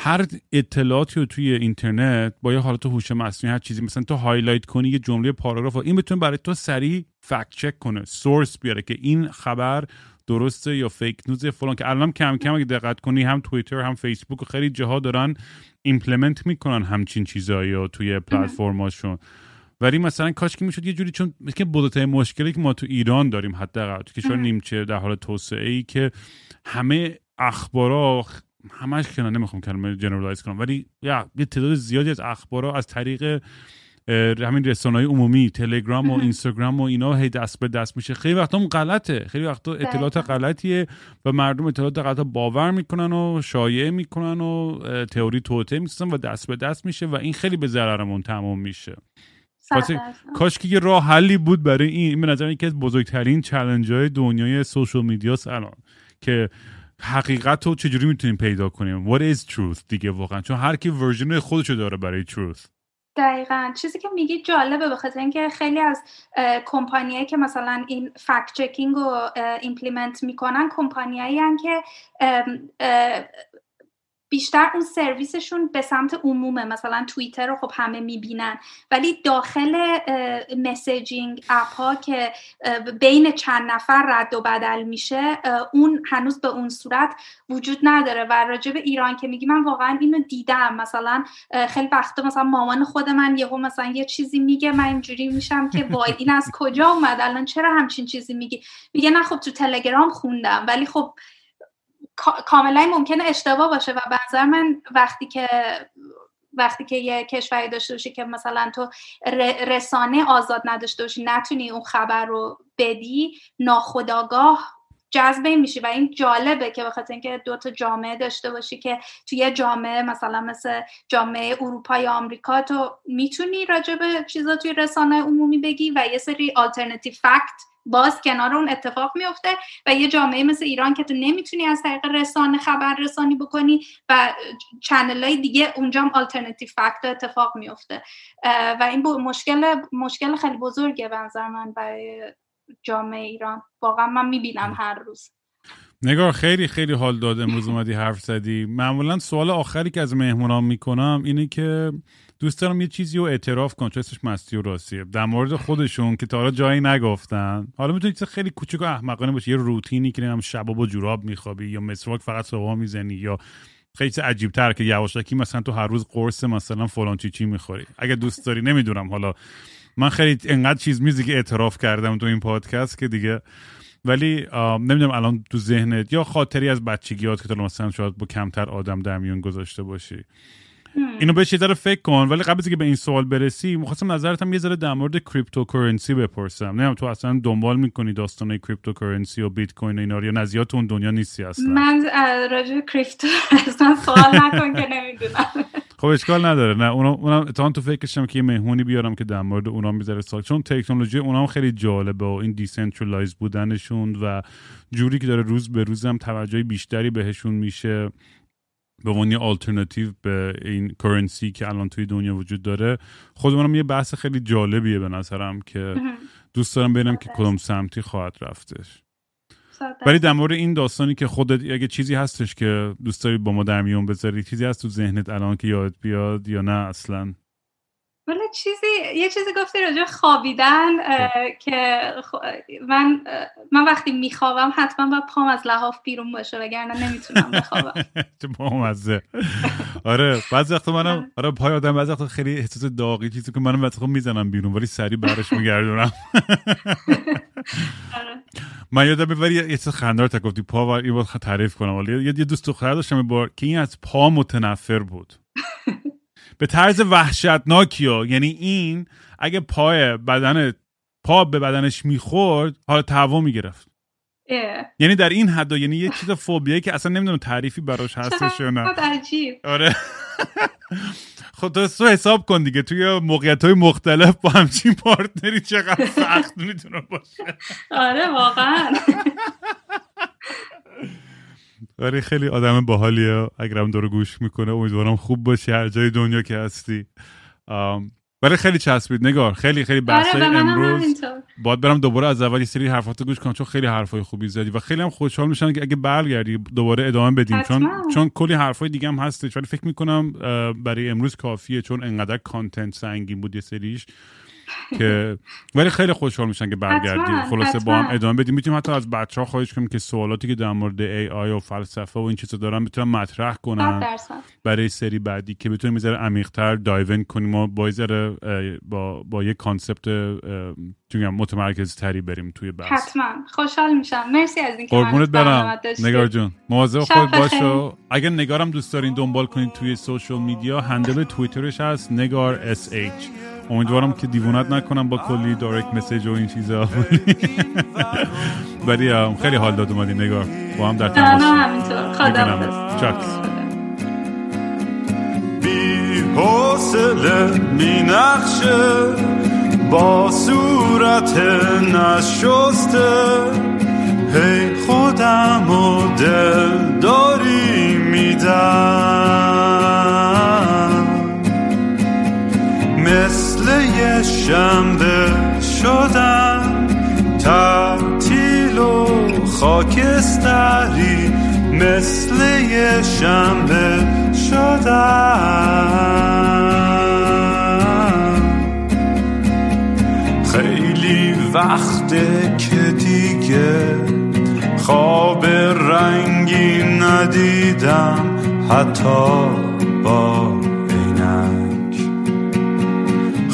هر اطلاعاتی رو توی اینترنت با یه حالت هوش مصنوعی هر چیزی مثلا تو highlight کنی یه جمله پاراگراف این بتونه برای تو سریع fact check کنه source بیاره که این خبر درسته یا fake news فلان که الان کم کم اگه دقت کنی هم توییتر هم فیسبوک و خیلی جاها دارن implement می‌کنن همچین چیزایی رو توی پلتفرماشون ولی مثلا کاش که می‌شد یه جوری چون که بزرگترین مشکلی که ما تو ایران داریم حداقل تو کشور نیمچه در حال توسعه ای که همه اخبارا همش که نمی‌خوام کلمه generalize کنم ولی یا یه تعداد زیادی از اخبارا از طریق همین رسانه عمومی تلگرام و اینستاگرام و اینا هی دست به دست میشه. خیلی وقتا غلطه. خیلی وقتا اطلاعات غلطیه و مردم اطلاعات غلط باور می‌کنن و شایعه می‌کنن و تئوری توطئه می‌سازن و دست به دست میشه و این خیلی به ضررمون تمام میشه. کاش که یه راه حلی بود برای این. به نظر یکی از بزرگترین challenge های دنیای social media ست الان که حقیقت رو چجوری می‌تونیم پیدا کنیم. What is truth? دیگه واقعا. چون هر کی version خودشو داره برای truth. دقیقا. چیزی که میگی جالبه به خاطر اینکه خیلی از کمپانیایی که مثلا این fact checking رو implement می‌کنن کمپانیایی که بیشتر اون سرویسشون به سمت عمومه. مثلا توییتر رو خب همه می‌بینن. ولی داخل messaging app ها که بین چند نفر رد و بدل میشه اون هنوز به اون صورت وجود نداره. و راجع به ایران که میگی من واقعا اینو دیدم. مثلا خیلی وقتا مثلا مامان خود من یهو مثلا یه چیزی میگه من اینجوری میشم که وای این از کجا اومد؟ الان چرا همچین چیزی میگی؟ میگه نه خب تو تلگرام خوندم. ولی خب کاملا ممکنه اشتباه باشه و به من وقتی که وقتی که یه کشوری داشته باشی که مثلا تو رسانه آزاد نداشته باشی نتونی اون خبر رو بدی ناخداگاه جذب این میشی و این جالبه که بخاطر اینکه دو تا جامعه داشته باشی که توی جامعه مثلا مثل جامعه اروپا یا آمریکا تو می‌تونی راجع به چیزا توی رسانه عمومی بگی و یه سری alternative fact باز کنار اون اتفاق میفته و یه جامعه مثل ایران که تو نمی‌تونی از طریق رسانه خبر رسانی بکنی و channel های دیگه اونجا هم alternative fact اتفاق میفته و این مشکل مشکل خیلی بزرگه به نظر من برای جامعه ایران. واقعا من می‌بینم هر روز. نگار خیلی خیلی حال داد امروز اومدی حرف زدی. معمولا سوال آخری که از مهمونام می‌کنم اینه که دوست دارم یه چیزی رو اعتراف کن چون اسمش مستی و راستیه در مورد خودشون که تا حالا جایی نگفتن. حالا می‌تونی چیز خیلی کوچیک و احمقانه باشه. یه روتینی که هم شبا با جوراب میخوابی یا مسواک فقط صبح می‌زنی یا خیلی عجیب تر که یواشکی مثلا تو هر روز قرص مثلا فلان چی چی می‌خوری. اگه دوست داری نمی‌دونم حالا من خیلی انقدر چیز میزی که اعتراف کردم تو این پادکست که دیگه ولی نمی‌دونم الان تو ذهنت یا خاطری از بچگیات که تو مثلا شاید با کمتر آدم در میون گذاشته باشی. اینو بهش یه ذره فکر کن. ولی قبل از که به این سوال برسی می‌خواستم نظرت هم یه ذره در مورد cryptocurrency بپرسم. نمی‌دونم تو اصلا دنبال می‌کنی داستانه cryptocurrency و بیت کوین و اینا یا نزیات اون دنیا نیستی اصلا. من راجع crypto (laughs) اصلا سوال نکن که نمی‌دونم. (laughs) خب اشکال نداره. نه اونا اونم تو فکرشم که یه مهمونی بیارم که در مورد اونا می‌ذاره سال چون تکنولوژی اونا هم خیلی جالبه و این decentralize بودنشون و جوری که داره روز به روزم توجه بیشتری بهشون میشه. به عنوان آلترناتیو به این کرنسی که الان توی دنیا وجود داره خودمونم یه بحث خیلی جالبیه به نظرم که دوست دارم ببینم که کدوم سمتی خواهد رفتش. ولی در مورد این داستانی که خودت اگه چیزی هستش که دوست داری با ما در میون بذاری چیزی هست تو ذهنت الان که یاد بیاد یا نه اصلا؟ ولی چیزی یه چیزی گفتی راجع خوابیدن خب. که من من وقتی میخوابم حتما باید پام از لحاف بیرون باشه وگرنه نمی‌تونم بخوابم. (laughs) چه بامزه آره بعضی وقتا منم آره, آره، پای آدم بعضی وقتا خیلی احساس داغی چیزی که منم بعضی می‌زنم بیرون ولی سری برش میگردونم. آره. من یادم ولی یه چیز خندار تا گفتی پا و تعریف کنم. ولی یه دوست دختر داشتم بار که این از پا متنفر بود. (laughs) به طرز وحشتناکی ها یعنی این اگه پای بدن پا به بدنش می‌خورد حالا تهوع می‌گرفت. یعنی در این حد یعنی یه چیز فوبیه که اصلا نمی‌دونم تعریفی براش هستش یا نه. آره. (laughs) خب تو حساب کن دیگه. توی موقعیت های مختلف با همچین پارتنری چقدر سخت می‌تونه باشه. (laughs) آره واقعا. (laughs) ولی خیلی آدم باحالیه. اگرم داره گوش می‌کنه امیدوارم خوب باشی هر جای دنیا که هستی. ولی خیلی چسبید. نگار خیلی خیلی آره امروز باید برم دوباره از اولی سری حرفاتو گوش کنم چون خیلی حرفای خوبی زدی و خیلی هم خوشحال میشن که اگه برگردی دوباره ادامه بدیم. چون چون کلی حرفای دیگه هم هستش. ولی فکر می‌کنم برای امروز کافیه چون انقدر کانتنت سنگین بود یه سریش. که ولی خیلی خوشحال میشن که برگردیم خلاصه با هم ادامه بدیم. می‌تونیم حتی از بچه ها خواهش کنیم که سوالاتی که در مورد ای آی و فلسفه و این چیزا دارن بتونن مطرح کنن. برای سری بعدی که بتونیم یه ذره عمیق‌تر dive in کنیم و با با با یه concept متمرکز تری بریم توی بحث. حتما. خوشحال میشم. مرسی از اینکه قربونت برم. نگار جون. مواظب خود باش اگر نگارم دوست دارین دنبال کنید توی social media handle توییترش هست نگار SH امیدوارم که دیوونت نکنم با کلی direct message و این چیزا. (laughs) ولی خیلی حال داد اومدی نگار. با هم در تماس بی حوصله می نخشه با صورت نشسته. هی خودم و دل داری میدم. شنبه شدن تعطیل و خاکستری مثل یه شنبه شدن. خیلی وقته که دیگه خواب رنگی ندیدم حتی با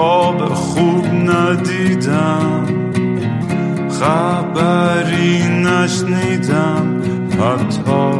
خواب خوب ندیدم. خبری نشنیدم. حتی